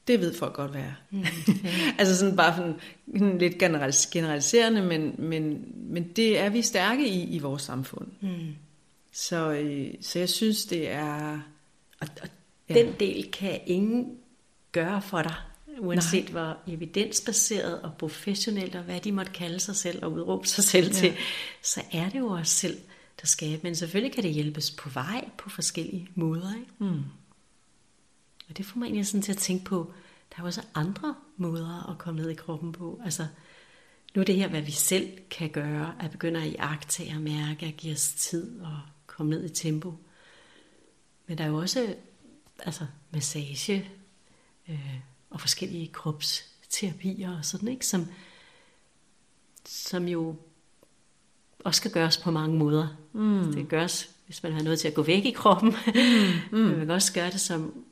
det ved folk godt, hvad er. Mm, okay. altså sådan bare sådan, lidt generaliserende, men, men, men det er vi stærke i i vores samfund. Mm. Så, øh, så jeg synes, det er... Og, og ja. den del kan ingen gøre for dig, uanset Nej. hvor evidensbaseret og professionelt, og hvad de måtte kalde sig selv og udråbe sig selv ja. til, så er det jo os selv, der skal. Men selvfølgelig kan det hjælpes på vej på forskellige måder. Ikke? Mm. Og det får mig egentlig sådan til at tænke på, der er også andre måder at komme ned i kroppen på. Altså, nu er det her, hvad vi selv kan gøre, at begynde at iagtage og mærke, at give os tid og komme ned i tempo. Men der er jo også altså, massage øh, og forskellige kropsterapier og sådan, ikke? Som, som jo også skal gøres på mange måder. Mm. Det kan gøres, hvis man har noget til at gå væk i kroppen. Mm. Mm. man kan også gøre det som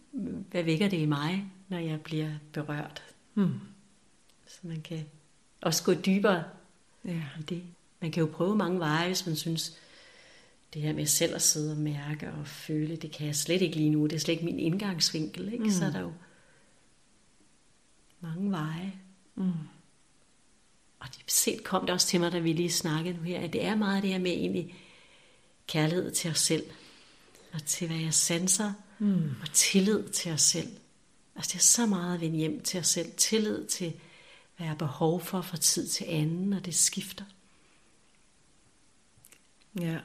hvad vækker det i mig, når jeg bliver berørt? Hmm. Så man kan også gå dybere ja. i det. Man kan jo prøve mange veje, hvis man synes, det her med selv at sidde og mærke og føle, det kan jeg slet ikke lige nu. Det er slet ikke min indgangsvinkel. Ikke? Mm. Så er der jo mange veje. Mm. Og det set kom det også til mig, da vi lige snakkede nu her, at det er meget det her med egentlig kærlighed til os selv, og til hvad jeg sanser, mm. og tillid til os selv. Altså det er så meget at vende hjem til os selv. Tillid til, hvad jeg har behov for fra tid til anden, og det skifter. Ja.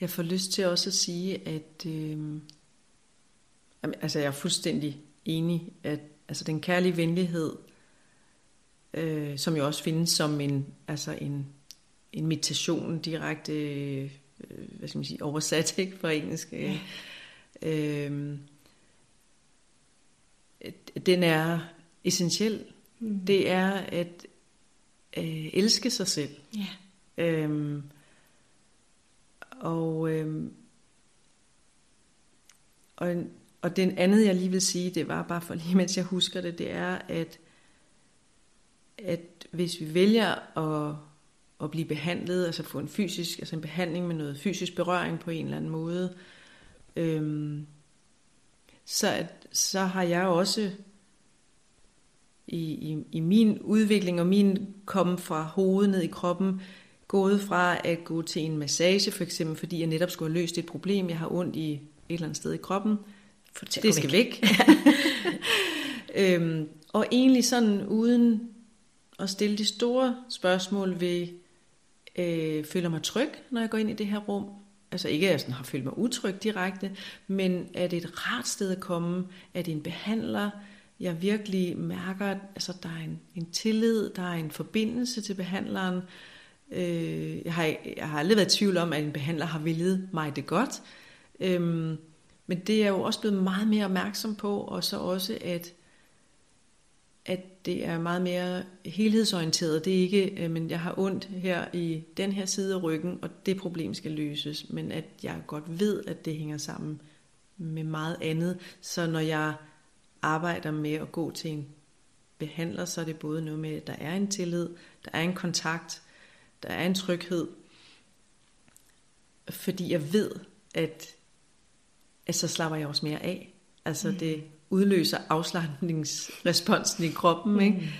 Jeg får lyst til også at sige, at øh, altså jeg er fuldstændig enig, at altså den kærlige venlighed, øh, som jo også findes som en, altså en, en meditation direkte, øh, hvad skal man sige, oversat ikke, fra engelsk. Ja øh, den er essentiel. Mm. Det er at øh, elske sig selv. Yeah. Øhm, og, øh, og, og den andet, jeg lige vil sige, det var bare for lige, mens jeg husker det, det er, at, at hvis vi vælger at, at blive behandlet, altså få en fysisk, altså en behandling med noget fysisk berøring på en eller anden måde, Øhm, så, at, så har jeg også i, i, i min udvikling og min komme fra hovedet ned i kroppen, gået fra at gå til en massage for eksempel, fordi jeg netop skulle have løst et problem, jeg har ondt i et eller andet sted i kroppen. For det, det skal væk. væk. øhm, og egentlig sådan uden at stille de store spørgsmål ved, øh, føler mig tryg, når jeg går ind i det her rum? Altså ikke, at jeg sådan har følt mig utryg direkte, men er det et rart sted at komme? Er det en behandler? Jeg virkelig mærker, at altså, der er en, en tillid, der er en forbindelse til behandleren. Øh, jeg, har, jeg har aldrig været i tvivl om, at en behandler har villet mig det godt. Øh, men det er jo også blevet meget mere opmærksom på, og så også, at at det er meget mere helhedsorienteret. Det er ikke, øh, men jeg har ondt her i den her side af ryggen, og det problem skal løses, men at jeg godt ved, at det hænger sammen med meget andet. Så når jeg arbejder med at gå til en behandler, så er det både noget med, at der er en tillid, der er en kontakt, der er en tryghed, fordi jeg ved, at, at så slapper jeg også mere af. Altså mm. det udløser afslappningsresponsen i kroppen. Mm. Ikke?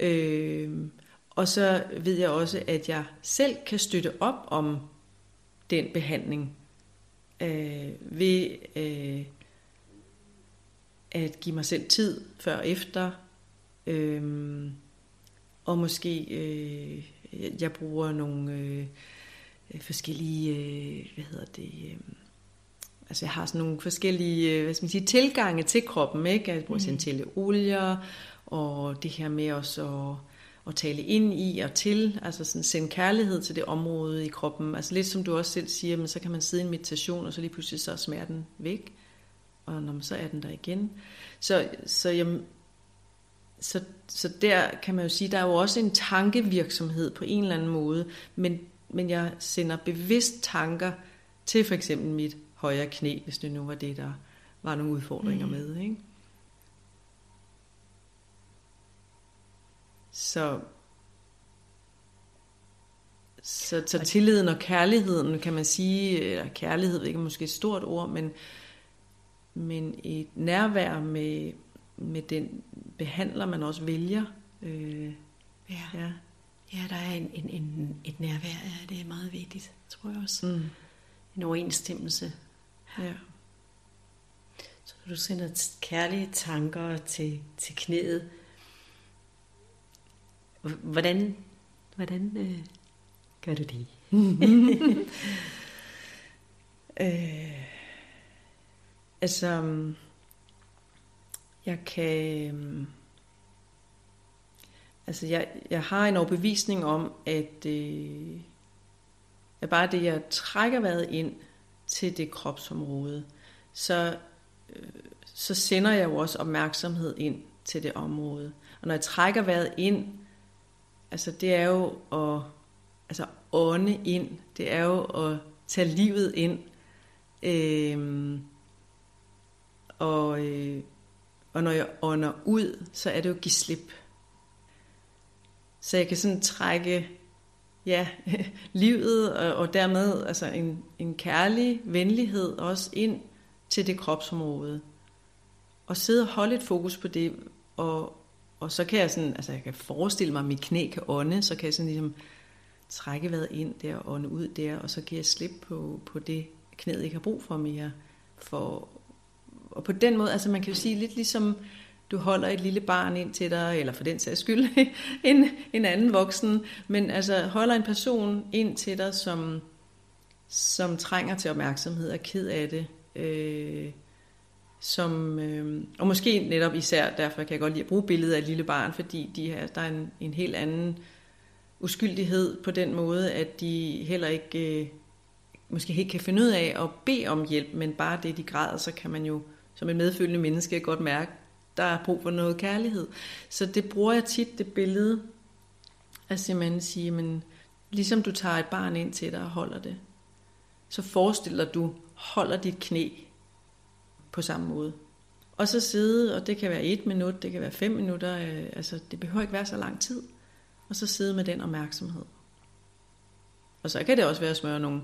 Øh, og så ved jeg også, at jeg selv kan støtte op om den behandling øh, ved øh, at give mig selv tid før og efter. Øh, og måske øh, jeg bruger nogle... Øh, øh, forskellige, øh, hvad hedder det, øh, altså jeg har sådan nogle forskellige, øh, hvad skal man sige, tilgange til kroppen, ikke? Jeg bruger essentielle olier, og det her med også at, at tale ind i og til, altså sådan sende kærlighed til det område i kroppen. Altså lidt som du også selv siger, men så kan man sidde i en meditation, og så lige pludselig så er smerten væk, og når man så er den der igen. Så, så, jeg, så, så der kan man jo sige, der er jo også en tankevirksomhed på en eller anden måde, men, men jeg sender bevidst tanker til for eksempel mit højre knæ, hvis det nu var det, der var nogle udfordringer mm. med. Ikke? Så, så, så tilliden og kærligheden, kan man sige, eller kærlighed er ikke måske et stort ord, men, men et nærvær med, med den behandler, man også vælger. Øh, ja. ja. Ja, der er en, en, en, et nærvær, ja, det er meget vigtigt, tror jeg også. Mm. En overensstemmelse. Ja. Så du sender kærlige tanker til, til knæet, hvordan, hvordan øh, gør du det? øh, altså, jeg kan... Øhm, altså, jeg, jeg har en overbevisning om, at, øh, at bare det, jeg trækker vejret ind til det kropsområde, så, øh, så sender jeg jo også opmærksomhed ind til det område. Og når jeg trækker vejret ind, altså det er jo at altså ånde ind, det er jo at tage livet ind, øh, og, øh, og når jeg ånder ud, så er det jo at give slip. Så jeg kan sådan trække ja, livet og, og dermed altså en, en kærlig venlighed også ind til det kropsområde. Og sidde og holde et fokus på det, og, og så kan jeg sådan, altså jeg kan forestille mig, at mit knæ kan ånde, så kan jeg sådan ligesom trække vejret ind der og ånde ud der, og så giver jeg slip på, på det, knæet ikke har brug for mere. For, og på den måde, altså man kan jo sige lidt ligesom, du holder et lille barn ind til dig, eller for den sags skyld en, en anden voksen, men altså holder en person ind til dig, som, som trænger til opmærksomhed, og ked af det, øh, som, øh, og måske netop især derfor kan jeg godt lide at bruge billedet af et lille barn, fordi de her, der er en, en helt anden uskyldighed på den måde, at de heller ikke øh, måske ikke kan finde ud af at bede om hjælp, men bare det, de græder, så kan man jo som et medfølgende menneske godt mærke, der er brug for noget kærlighed. Så det bruger jeg tit, det billede, at simpelthen sige, men ligesom du tager et barn ind til dig og holder det, så forestiller du, holder dit knæ på samme måde. Og så sidde, og det kan være et minut, det kan være fem minutter, øh, altså det behøver ikke være så lang tid. Og så sidde med den opmærksomhed. Og så kan det også være at smøre nogle,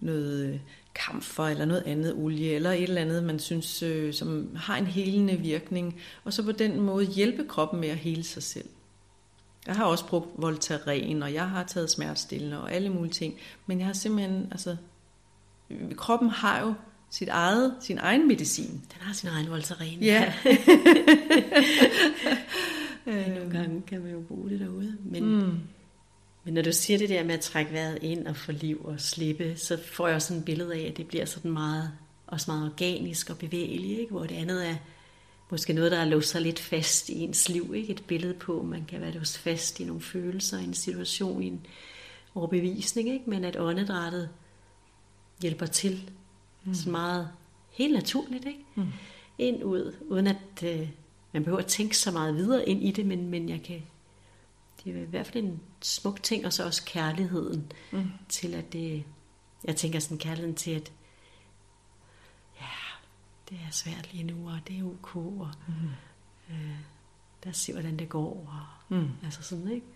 noget øh, kamfer eller noget andet olie, eller et eller andet, man synes, øh, som har en helende virkning. Og så på den måde hjælpe kroppen med at hele sig selv. Jeg har også brugt Voltaren, og jeg har taget smertestillende og alle mulige ting. Men jeg har simpelthen, altså, kroppen har jo sit eget, sin egen medicin. Den har sin egen Voltaren. Ja. Nogle gange kan man jo bruge det derude. Men, mm. Men når du siger det der med at trække vejret ind og få liv og slippe, så får jeg også sådan et billede af, at det bliver sådan meget, også meget organisk og bevægeligt, ikke? hvor det andet er måske noget, der er låst sig lidt fast i ens liv. Ikke? Et billede på, man kan være låst fast i nogle følelser, i en situation, i en overbevisning, ikke? men at åndedrættet hjælper til Mm. Så meget helt naturligt, ikke? Mm. Ind, ud, uden at øh, man behøver at tænke så meget videre ind i det, men, men jeg kan, det er i hvert fald en smuk ting, og så også kærligheden mm. til, at det, jeg tænker sådan kærligheden til, at ja, det er svært lige nu, og det er ok, og mm. øh, lad os se, hvordan det går, og, mm. altså sådan, ikke?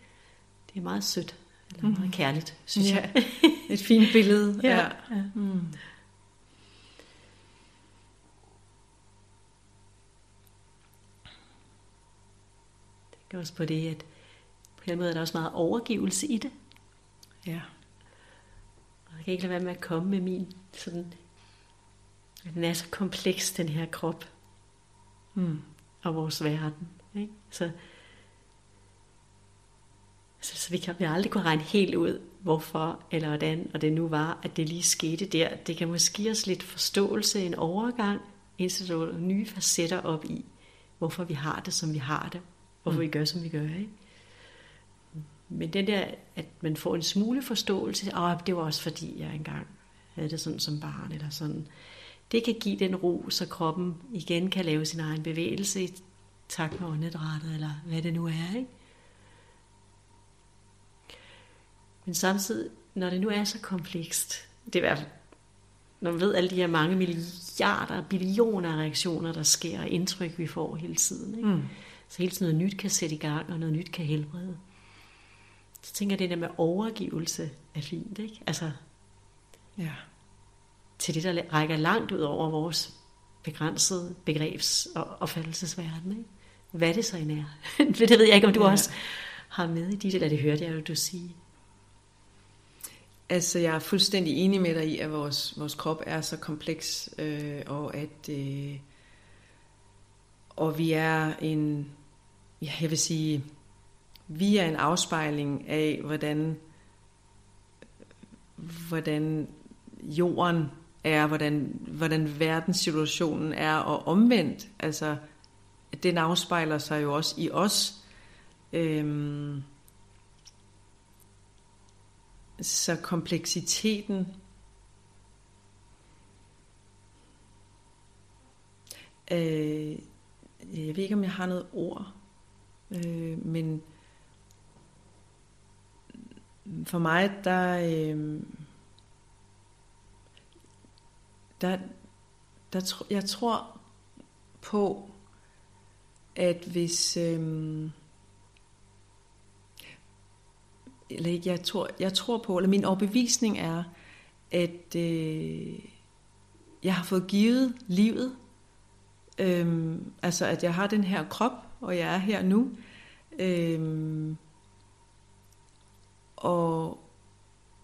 Det er meget sødt, eller mm. meget kærligt, synes ja. jeg. Et fint billede. ja. ja. Mm. Det er også på det, at den måde er der også meget overgivelse i det. Ja. Og jeg kan ikke lade være med at komme med min sådan, den er så kompleks, den her krop. Mm. Og vores verden. Ikke? Så Så, så vi kan vi aldrig kunne regne helt ud, hvorfor eller hvordan, og det nu var, at det lige skete der. Det kan måske give os lidt forståelse, en overgang, indtil der nye facetter op i, hvorfor vi har det, som vi har det, hvorfor mm. vi gør, som vi gør. Ikke? Men den der, at man får en smule forståelse, og det var også fordi, jeg engang havde det sådan som barn, eller sådan. Det kan give den ro, så kroppen igen kan lave sin egen bevægelse i takt med åndedrættet, eller hvad det nu er. Ikke? Men samtidig, når det nu er så komplekst, det er i hvert fald, når man ved alle de her mange milliarder, billioner af reaktioner, der sker, og indtryk, vi får hele tiden. Ikke? Mm. Så hele tiden noget nyt kan sætte i gang, og noget nyt kan helbrede. Så tænker jeg, det der med overgivelse er fint, ikke? Altså, ja. til det, der rækker langt ud over vores begrænsede begrebs- og opfattelsesverden, ikke? Hvad det så end er. det ved jeg ikke, om du ja. også har med i dit, eller det hørte jeg jo du sige. Altså, jeg er fuldstændig enig med dig i, at vores, vores krop er så kompleks, øh, og at øh, og vi er en, ja, jeg vil sige, vi er en afspejling af, hvordan, hvordan jorden er, hvordan, hvordan verdenssituationen er, og omvendt. Altså, den afspejler sig jo også i os. Øhm, så kompleksiteten øh, jeg ved ikke, om jeg har noget ord, øh, men for mig, der, øh, der, der, jeg tror på, at hvis, øh, eller ikke, jeg tror, jeg tror på, eller min overbevisning er, at øh, jeg har fået givet livet, øh, altså at jeg har den her krop, og jeg er her nu, øh, og,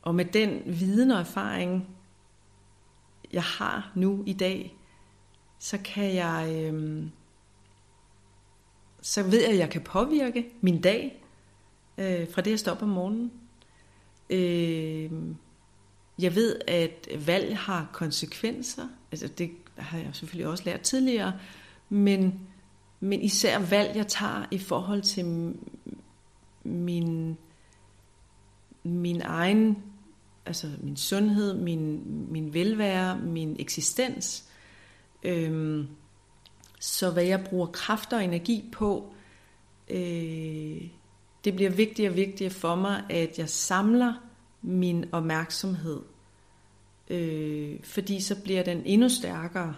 og med den viden og erfaring, jeg har nu i dag, så kan jeg, øh, så ved jeg, at jeg kan påvirke min dag, øh, fra det, jeg står op om morgenen. Øh, jeg ved, at valg har konsekvenser. Altså, det har jeg selvfølgelig også lært tidligere. Men, men især valg, jeg tager i forhold til min, min egen, altså min sundhed, min, min velvære, min eksistens. Øhm, så hvad jeg bruger kræfter og energi på, øh, det bliver vigtigere og vigtigere for mig, at jeg samler min opmærksomhed. Øh, fordi så bliver den endnu stærkere,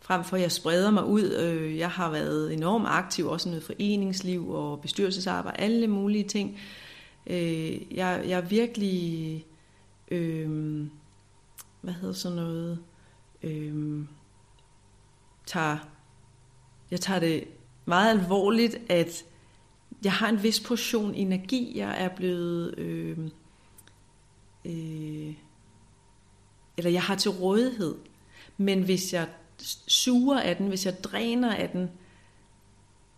frem for at jeg spreder mig ud. Øh, jeg har været enormt aktiv, også med foreningsliv og bestyrelsesarbejde, alle mulige ting. Øh, Øh, jeg, jeg er virkelig, øh, hvad hedder sådan noget, øh, tager, jeg tager det meget alvorligt, at jeg har en vis portion energi, jeg er blevet... Øh, øh, eller jeg har til rådighed. Men hvis jeg suger af den, hvis jeg dræner af den,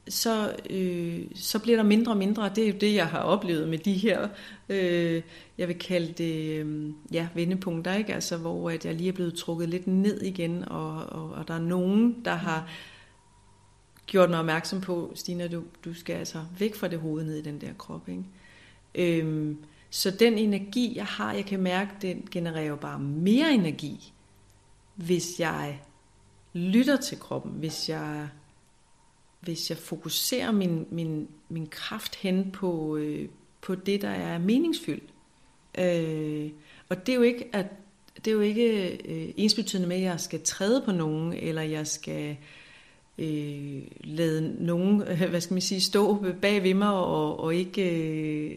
så, øh, så bliver der mindre og mindre. Det er jo det, jeg har oplevet med de her, øh, jeg vil kalde det, øh, ja, vendepunkter, ikke? Altså, hvor at jeg lige er blevet trukket lidt ned igen, og, og, og der er nogen, der har gjort mig opmærksom på, Stina, du, du skal altså væk fra det hoved ned i den der krop. Ikke? Øhm, så den energi, jeg har, jeg kan mærke, den genererer jo bare mere energi, hvis jeg lytter til kroppen, hvis jeg, hvis jeg fokuserer min, min, min kraft hen på, øh, på det, der er meningsfyldt. Øh, og det er jo ikke, at det er jo ikke øh, ensbetydende med, at jeg skal træde på nogen, eller jeg skal øh, lade nogen, hvad skal man sige, stå bag ved mig og, og ikke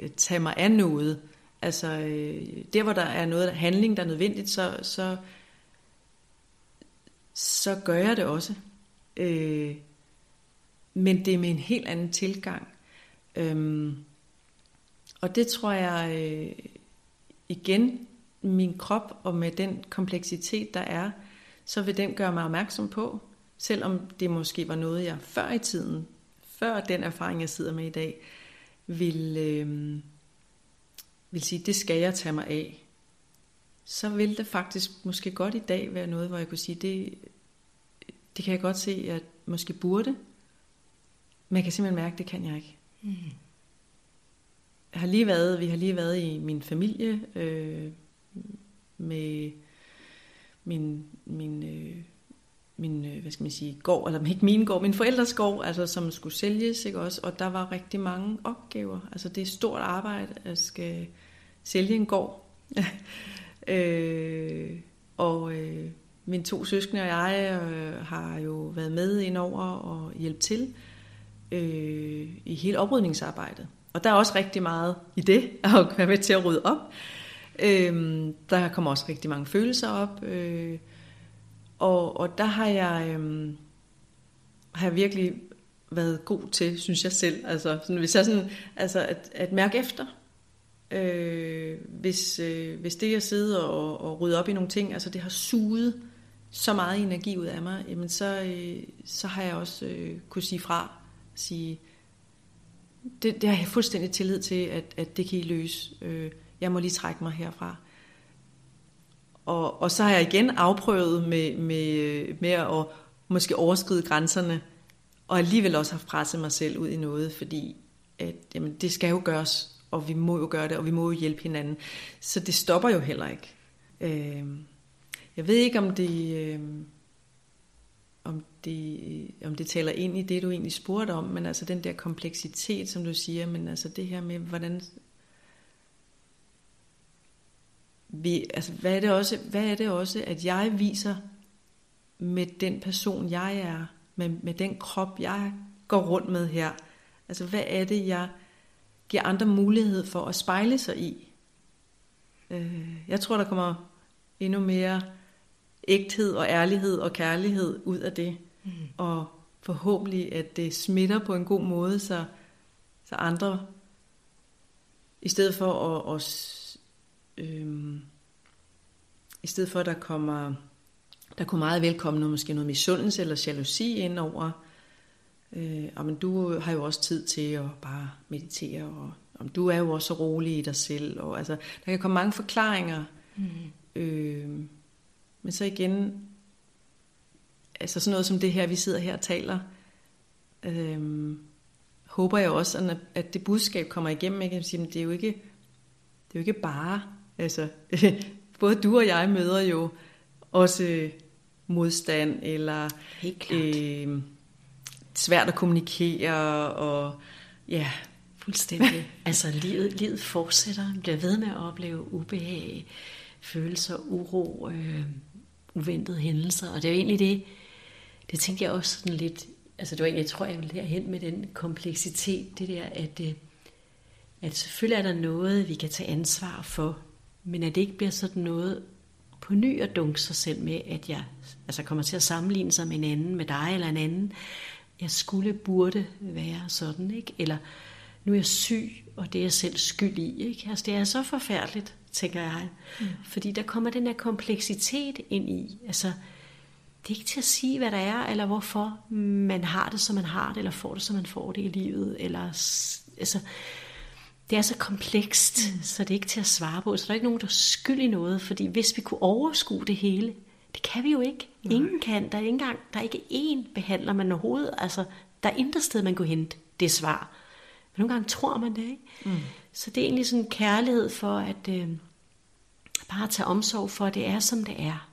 øh, tage mig af noget. Altså, øh, der hvor der er noget handling, der er nødvendigt, så, så, så gør jeg det også. Øh, men det er med en helt anden tilgang. Øhm, og det tror jeg øh, igen, min krop og med den kompleksitet, der er, så vil den gøre mig opmærksom på, Selvom det måske var noget, jeg før i tiden, før den erfaring, jeg sidder med i dag, ville, øh, vil sige, det skal jeg tage mig af, så vil det faktisk måske godt i dag være noget, hvor jeg kunne sige, det, det kan jeg godt se, at jeg måske burde, men jeg kan simpelthen mærke, at det kan jeg ikke. Mm. Jeg har lige været, vi har lige været i min familie øh, med min, min, øh, min øh, hvad skal man sige, gård, eller ikke min gård, min forældres gård, altså som skulle sælges, ikke også? Og der var rigtig mange opgaver. Altså det er stort arbejde at skal sælge en gård. øh, og øh, mine to søskende og jeg øh, har jo været med ind over og hjælpe til øh, øh, i hele oprydningsarbejdet. Og der er også rigtig meget i det, at være med til at rydde op. Øh, der kommer også rigtig mange følelser op. Øh, og, og der har jeg, øh, har jeg virkelig været god til, synes jeg selv. Altså, sådan, hvis jeg sådan, altså at, at mærke efter. Øh, hvis, øh, hvis det, jeg sidder og, og rydder op i nogle ting, altså det har suget så meget energi ud af mig, jamen så, øh, så har jeg også øh, kunne sige fra. Sige, det, det har jeg fuldstændig tillid til, at, at det kan I løse. Øh, jeg må lige trække mig herfra. Og, og så har jeg igen afprøvet med, med, med at måske overskride grænserne, og alligevel også har presset mig selv ud i noget, fordi at, jamen, det skal jo gøres, og vi må jo gøre det, og vi må jo hjælpe hinanden. Så det stopper jo heller ikke. Øh, jeg ved ikke, om det, øh, det, om det taler ind i det, du egentlig spurgte om, men altså den der kompleksitet, som du siger, men altså det her med, hvordan vi, altså, hvad, er det også, hvad er det også, at jeg viser med den person, jeg er, med, med den krop, jeg går rundt med her? Altså, hvad er det, jeg giver andre mulighed for at spejle sig i? Øh, jeg tror, der kommer endnu mere ægthed og ærlighed og kærlighed ud af det. Mm. Og forhåbentlig, at det smitter på en god måde, så, så andre, i stedet for at, at Øhm, I stedet for, at der kommer, der kunne meget velkommen noget, måske noget misundelse eller jalousi ind over. Øh, og men du har jo også tid til at bare meditere, og om du er jo også rolig i dig selv. Og, altså, der kan komme mange forklaringer. Mm. Øh, men så igen, altså sådan noget som det her, vi sidder her og taler, øh, håber jeg også, at, at det budskab kommer igennem. Ikke? det er jo ikke, det er jo ikke bare Altså, både du og jeg møder jo også modstand, eller øh, svært at kommunikere, og ja. Fuldstændig. altså, livet, livet fortsætter, bliver ved med at opleve ubehag, følelser, uro, øh, uventede hændelser, og det er jo egentlig det, det tænkte jeg også sådan lidt, altså det var egentlig, jeg tror, jeg ville derhen med den kompleksitet, det der, at, øh, at selvfølgelig er der noget, vi kan tage ansvar for, men at det ikke bliver sådan noget på ny at dunke sig selv med, at jeg altså kommer til at sammenligne sig med en anden, med dig eller en anden. Jeg skulle, burde være sådan, ikke? Eller nu er jeg syg, og det er jeg selv skyld i, ikke? Altså det er så forfærdeligt, tænker jeg. Mm. Fordi der kommer den her kompleksitet ind i. Altså, det er ikke til at sige, hvad der er, eller hvorfor man har det, som man har det, eller får det, som man får det i livet. Eller, altså, det er så komplekst, mm. så det er ikke til at svare på. Så der er ikke nogen, der er skyld i noget, fordi hvis vi kunne overskue det hele, det kan vi jo ikke. Nej. Ingen kan. Der er ikke engang, der er ikke én behandler man overhovedet. Altså, der er intet sted, man kan hente det svar. Men nogle gange tror man det, ikke? Mm. Så det er egentlig sådan en kærlighed for at øh, bare tage omsorg for, at det er, som det er.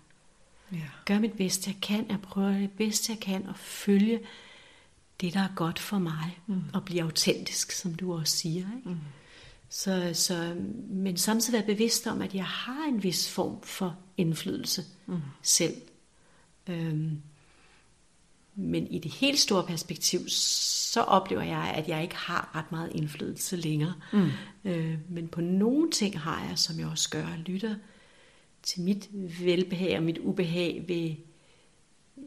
Ja. Gør mit bedste, jeg kan. Jeg prøver det bedste, jeg kan at følge det, der er godt for mig. Mm. Og blive autentisk, som du også siger. Ikke? Mm. Så, så, men samtidig være bevidst om, at jeg har en vis form for indflydelse mm. selv. Øhm, men i det helt store perspektiv, så oplever jeg, at jeg ikke har ret meget indflydelse længere. Mm. Øh, men på nogle ting har jeg, som jeg også gør, lytter til mit velbehag og mit ubehag ved,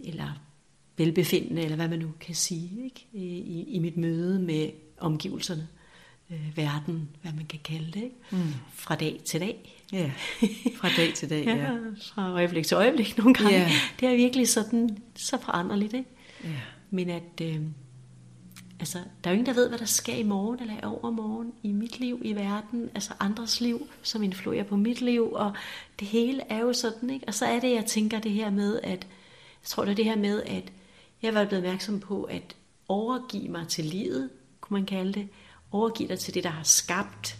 eller velbefindende, eller hvad man nu kan sige, ikke? I, i mit møde med omgivelserne øh, verden, hvad man kan kalde det, ikke? Mm. fra dag til dag. Ja, fra dag til dag, ja. ja. Fra øjeblik til øjeblik nogle gange. Ja. Det er virkelig sådan, så foranderligt. Ikke? Ja. Men at, øh, Altså, der er jo ingen, der ved, hvad der sker i morgen eller i overmorgen, i mit liv, i verden, altså andres liv, som influerer på mit liv, og det hele er jo sådan, ikke? Og så er det, jeg tænker det her med, at, jeg tror det er det her med, at jeg var blevet opmærksom på, at overgive mig til livet, kunne man kalde det, overgive dig til det, der har skabt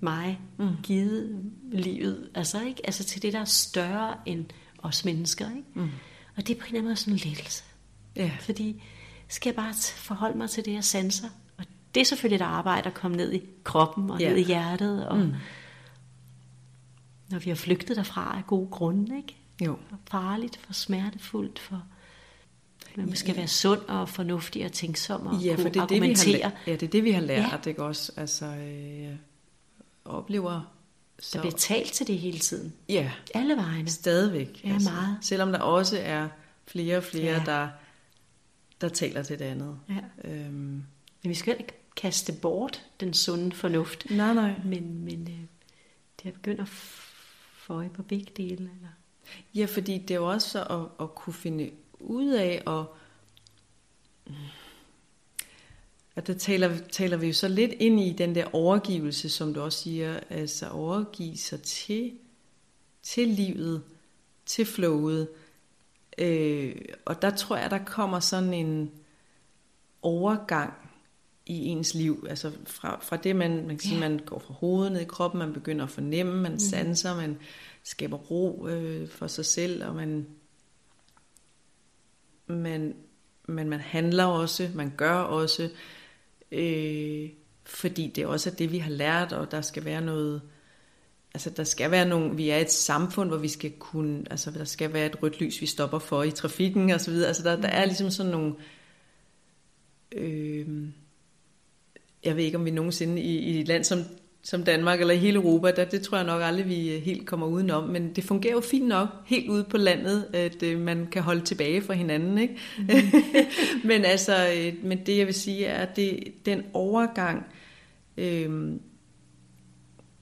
mig, mm. givet livet, altså, ikke? altså til det, der er større end os mennesker. Ikke? Mm. Og det er på en eller anden måde sådan en lettelse. Ja. Fordi skal jeg bare forholde mig til det, jeg sanser. Og det er selvfølgelig et arbejde at komme ned i kroppen og ja. ned i hjertet. Og mm. Når vi har flygtet derfra af gode grunde, ikke? Jo. For farligt, for smertefuldt, for man skal ja. være sund og fornuftig og tænksom og ja, for det er argumentere. Det, vi har, ja, det er det, vi har lært, ja. ikke også? Altså, øh, oplever... Så... Der bliver talt til det hele tiden. Ja. Alle vegne. Stadigvæk. Ja, altså. meget. Selvom der også er flere og flere, ja. der der taler til det andet. Ja. Øhm. Men vi skal ikke kaste bort den sunde fornuft. Nej, nej. Men, men øh, det er begyndt at få øje på begge dele. Eller? Ja, fordi det er jo også at, at kunne finde ud af, og at der taler, taler vi jo så lidt ind i den der overgivelse, som du også siger, altså overgive sig til, til livet, til flowet, Øh, og der tror jeg, der kommer sådan en overgang i ens liv. Altså fra, fra det, man, man kan sige, man går fra hovedet ned i kroppen, man begynder at fornemme, man mm. sanser, man skaber ro øh, for sig selv, og man, man, man, man handler også, man gør også, øh, fordi det også er det, vi har lært, og der skal være noget altså der skal være nogle, vi er et samfund, hvor vi skal kunne, altså der skal være et rødt lys, vi stopper for i trafikken og så videre. Altså der, der er ligesom sådan nogle, øh, jeg ved ikke om vi nogensinde i, i et land som, som Danmark eller hele Europa, der, det tror jeg nok aldrig, vi helt kommer udenom, men det fungerer jo fint nok helt ude på landet, at øh, man kan holde tilbage fra hinanden, ikke? Mm. men altså, øh, men det jeg vil sige er, at det, den overgang, øh,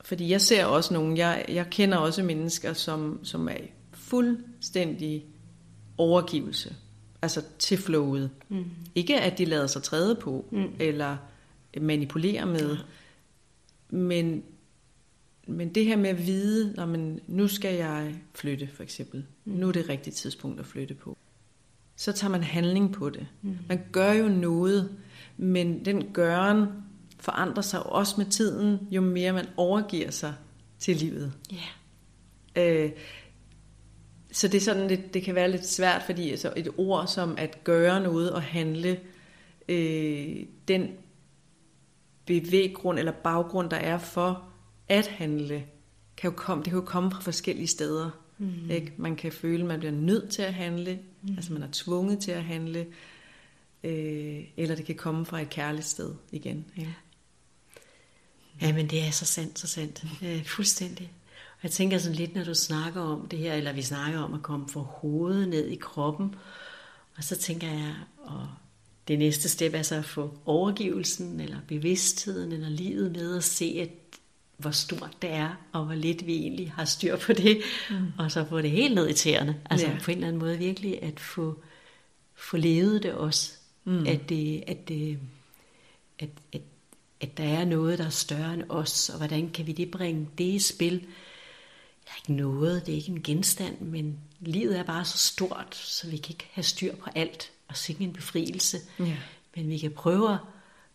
fordi jeg ser også nogen, jeg, jeg kender også mennesker, som, som er fuldstændig overgivelse. Altså til flowet. Mm. Ikke at de lader sig træde på, mm. eller manipulere med, ja. men, men det her med at vide, når man, nu skal jeg flytte for eksempel. Mm. Nu er det rigtigt tidspunkt at flytte på. Så tager man handling på det. Mm. Man gør jo noget, men den gøren forandrer sig også med tiden, jo mere man overgiver sig til livet. Yeah. Øh, så det er sådan lidt, det kan være lidt svært, fordi altså et ord som at gøre noget og handle, øh, den bevæggrund eller baggrund, der er for at handle, kan jo komme, det kan jo komme fra forskellige steder. Mm. Ikke? Man kan føle, at man bliver nødt til at handle, mm. altså man er tvunget til at handle, øh, eller det kan komme fra et kærligt sted igen. Ikke? Ja, men det er så sandt, så sandt. Øh, fuldstændig. Og jeg tænker sådan lidt, når du snakker om det her, eller vi snakker om at komme fra hovedet ned i kroppen, og så tænker jeg, og det næste step er så at få overgivelsen, eller bevidstheden, eller livet med at se, at hvor stort det er, og hvor lidt vi egentlig har styr på det, mm. og så få det helt ned i tæerne. Altså ja. på en eller anden måde virkelig at få, få levet det også. Mm. At, det, at, det, at, at at der er noget, der er større end os, og hvordan kan vi det bringe det i spil? Jeg er ikke noget, det er ikke en genstand, men livet er bare så stort, så vi kan ikke have styr på alt og sikke en befrielse. Ja. Men vi kan prøve at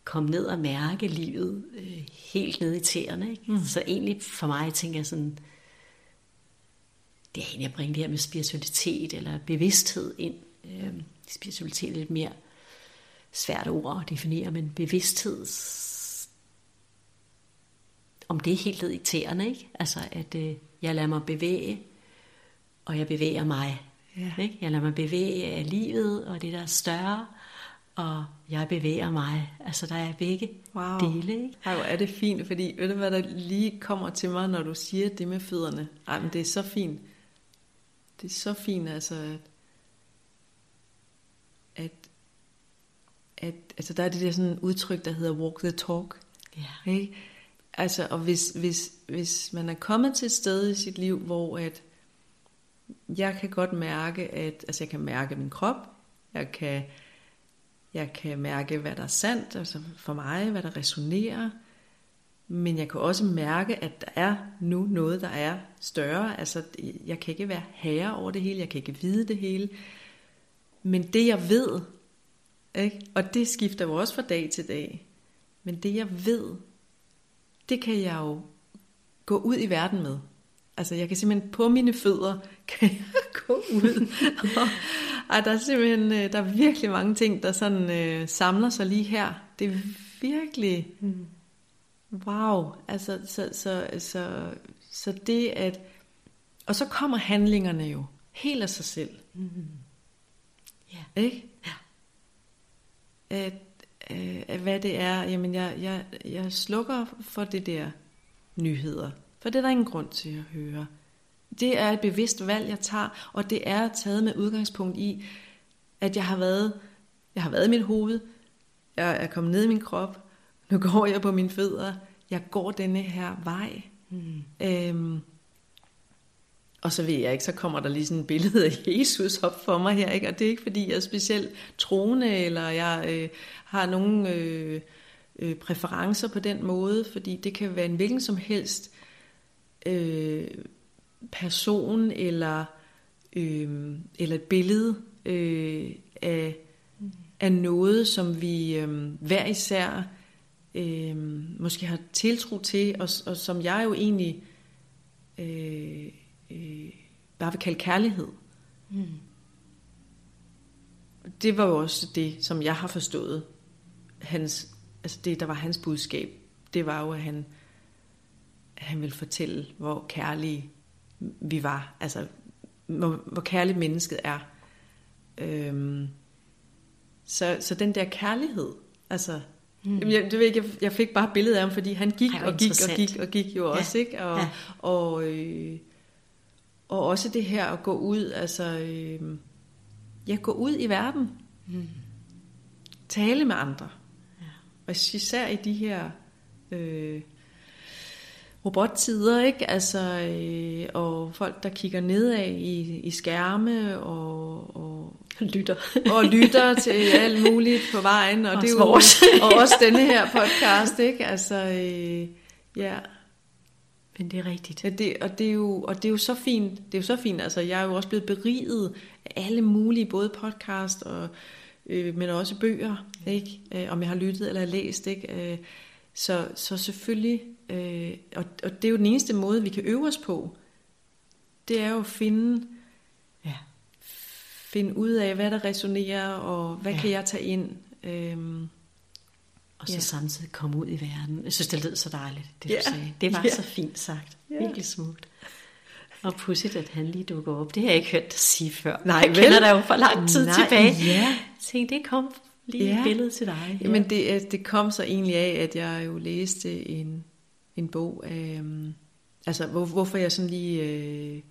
komme ned og mærke livet øh, helt ned i tæerne. Ikke? Mm. Så egentlig for mig tænker jeg sådan, det er egentlig at bringe det her med spiritualitet eller bevidsthed ind. Øh, spiritualitet er lidt mere svært ord at definere, men bevidsthed om det er helt ned i tæerne, ikke? Altså, at øh, jeg lader mig bevæge, og jeg bevæger mig. Ja. Ikke? Jeg lader mig bevæge af livet, og det der er større, og jeg bevæger mig. Altså, der er begge wow. dele, ikke? Ej, hvor er det fint, fordi ved du, hvad der lige kommer til mig, når du siger det med fødderne? Ej, men det er så fint. Det er så fint, altså, at, at, at altså, der er det der sådan udtryk, der hedder walk the talk. Ja. Ikke? Altså, og hvis, hvis, hvis man er kommet til et sted i sit liv, hvor at jeg kan godt mærke, at altså jeg kan mærke min krop, jeg kan Jeg kan mærke, hvad der er sandt, altså for mig, hvad der resonerer. Men jeg kan også mærke, at der er nu noget, der er større. Altså, jeg kan ikke være herre over det hele, jeg kan ikke vide det hele. Men det jeg ved, ikke? og det skifter jo også fra dag til dag, men det jeg ved, det kan jeg jo gå ud i verden med. Altså jeg kan simpelthen på mine fødder, kan jeg gå ud. og, og der er simpelthen, øh, der er virkelig mange ting, der sådan øh, samler sig lige her. Det er virkelig, wow. Altså så, så, så, så det at, og så kommer handlingerne jo helt af sig selv. Mm. Ja. Ikke? Ja. At, øh, hvad det er, jamen jeg, jeg, jeg slukker for det der nyheder. For det er der ingen grund til at høre. Det er et bevidst valg, jeg tager, og det er taget med udgangspunkt i, at jeg har været, jeg har været i mit hoved, jeg er kommet ned i min krop, nu går jeg på mine fødder, jeg går denne her vej. Mm. Øhm, og så ved jeg ikke, så kommer der lige sådan et billede af Jesus op for mig her, ikke? og det er ikke fordi, jeg er specielt troende, eller jeg øh, har nogen øh, øh, præferencer på den måde, fordi det kan være en hvilken som helst øh, person, eller, øh, eller et billede øh, af, af noget, som vi øh, hver især øh, måske har tiltro til, og, og som jeg jo egentlig... Øh, øh, bare vil kalde kærlighed. Mm. Det var jo også det, som jeg har forstået. Hans, altså det, der var hans budskab, det var jo, at han, han ville fortælle, hvor kærlige vi var. Altså, hvor, hvor kærligt mennesket er. Øhm, så, så den der kærlighed, altså, Mm. Jamen, jeg, det ved ikke, jeg, jeg fik bare billedet af ham, fordi han gik Ej, og gik og gik og gik jo ja. også, ikke? Og, ja. og, øh, og også det her at gå ud, altså, øh, ja, gå ud i verden. Mm. Tale med andre. Ja. Og især i de her øh, robottider, ikke? Altså, øh, og folk, der kigger nedad i, i skærme og, og lytter. og lytter til alt muligt på vejen. Og, og det er jo, og også denne her podcast, ikke? Altså, øh, ja. Men det er rigtigt. Ja, det, og, det er jo, og det er jo så fint. Det er jo så fint. Altså, jeg er jo også blevet beriget af alle mulige, både podcast og øh, men også bøger, ikke? Øh, om jeg har lyttet eller læst, ikke? Øh, så, så selvfølgelig, øh, og, og det er jo den eneste måde, vi kan øve os på, det er jo at finde, ja. finde ud af, hvad der resonerer, og hvad ja. kan jeg tage ind. Øh, og så ja. samtidig komme ud i verden. Jeg synes, det lød så dejligt, det du ja. sagde. Det var ja. så fint sagt. Ja. Virkelig smukt. Og pudsigt, at han lige dukker op. Det har jeg ikke hørt dig sige før. Nej, jeg kender dig jo for lang tid Nej, tilbage. Ja. Tænk, det kom lige ja. et billede til dig. Ja. Jamen, det, det kom så egentlig af, at jeg jo læste en, en bog af... Um, altså, hvor, hvorfor jeg sådan lige... Øh,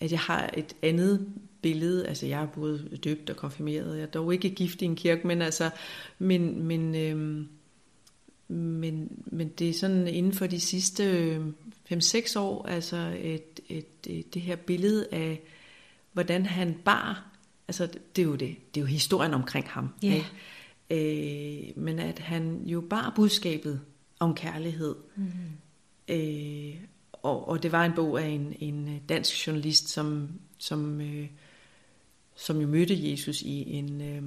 at jeg har et andet billede, altså jeg er både døbt og konfirmeret, jeg er dog ikke gift i en kirke, men altså, men, men, øhm, men, men det er sådan inden for de sidste 5-6 år, altså et, et, et, det her billede af, hvordan han bar, altså det er jo det, det er jo historien omkring ham, yeah. ikke? Øh, men at han jo bar budskabet om kærlighed, mm. øh, og, og det var en bog af en, en dansk journalist, som, som øh, som jo mødte Jesus i en, øh,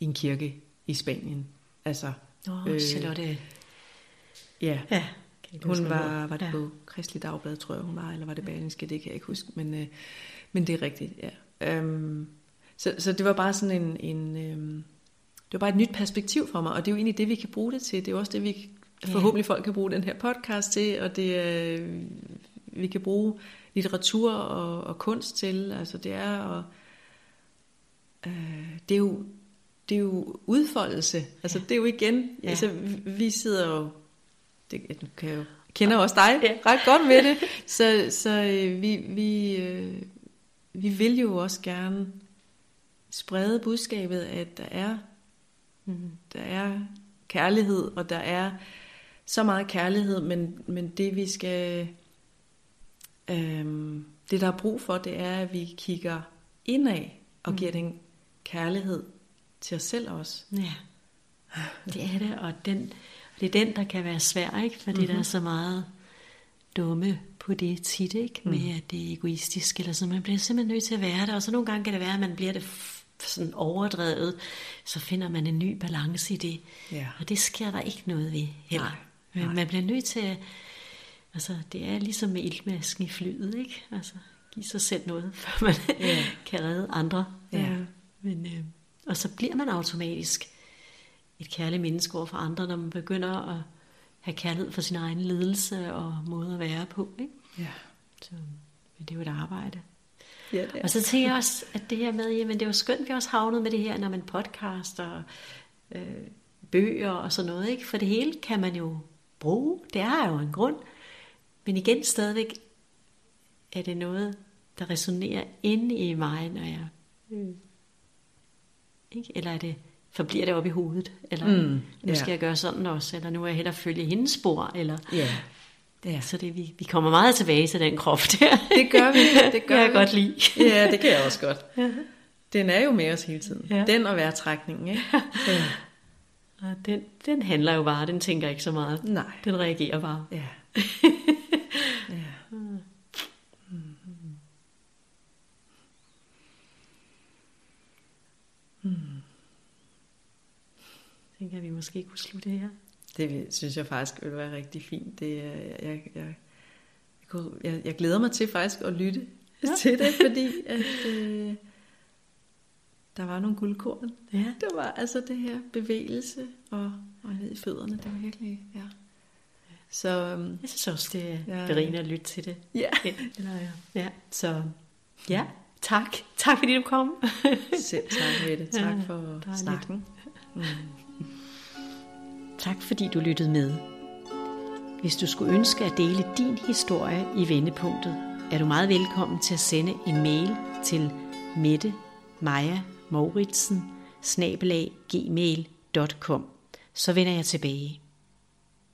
en kirke i Spanien. Altså, Åh, oh, øh, Charlotte. Ja, ja hun var, var det ja. på Kristelig Dagblad, tror jeg hun var, eller var det Berlingske, det kan jeg ikke huske, men, øh, men det er rigtigt, ja. Um, så, så det var bare sådan en, en øh, det var bare et nyt perspektiv for mig, og det er jo egentlig det, vi kan bruge det til. Det er jo også det, vi forhåbentlig folk kan bruge den her podcast til, og det øh, vi kan bruge litteratur og, og kunst til. Altså det er at øh, det er jo det er jo udfoldelse. Altså ja. det er jo igen, ja. altså vi sidder jo, det, du kan jo, kender også dig ja. ret godt med det, så, så øh, vi, vi, øh, vi vil jo også gerne sprede budskabet, at der er, mm, der er kærlighed, og der er så meget kærlighed, men, men det vi skal, øh, det der er brug for, det er, at vi kigger indad og mm. giver den kærlighed til os selv også. Ja, det er det, og den, det er den, der kan være svær, ikke? Fordi mm-hmm. der er så meget dumme på det tit, ikke? Med Mm. at det er egoistisk, eller så man bliver simpelthen nødt til at være der, og så nogle gange kan det være, at man bliver det sådan overdrevet, så finder man en ny balance i det. Ja. Og det sker der ikke noget ved heller. Nej, Men nej. Man bliver nødt til at, altså det er ligesom med iltmasken i flyet, ikke? Altså give sig selv noget, før man Ja. kan redde andre. Ja. Men, øh, og så bliver man automatisk et kærligt menneske over for andre, når man begynder at have kærlighed for sin egen ledelse og måde at være på. Ikke? Ja. Så men det er jo et arbejde. Ja, det Og så tænker jeg også, at det her med, jamen det er jo skønt, vi også havnet med det her, når man podcaster, øh, bøger og sådan noget, ikke? For det hele kan man jo bruge, det er jo en grund. Men igen stadigvæk er det noget, der resonerer inde i mig, når jeg... Øh, ikke? Eller er det, forbliver det op i hovedet? Eller Mm, nu ja. skal jeg gøre sådan også, eller nu er jeg hellere følge hendes spor, eller... Ja. Ja. Så det, vi, vi kommer meget tilbage til den krop der. Det gør vi. Det gør jeg vi. godt lide. Ja, det kan jeg også godt. Den er jo med os hele tiden. Ja. Den og vejrtrækningen, ikke? Ja. Og den, den handler jo bare, den tænker ikke så meget. Nej. Den reagerer bare. Ja. ja. Tænker jeg, vi måske kunne slutte her. Det synes jeg faktisk vil være rigtig fint. Det, jeg, jeg, jeg, jeg, glæder mig til faktisk at lytte ja. Til det, fordi at, øh, der var nogle guldkorn. Ja. Det var altså det her bevægelse og, og ned i fødderne. Det var virkelig, ja. Så øhm, Jeg synes også, det er Ja. berigende at lytte til det. ja, eller, ja. ja. Så ja, tak. Tak fordi du kom. selv tak Mette. Tak Ja, for snakken. Tak fordi du lyttede med. Hvis du skulle ønske at dele din historie i vendepunktet, er du meget velkommen til at sende en mail til Mette Maja Mauritsen gmail.com. Så vender jeg tilbage.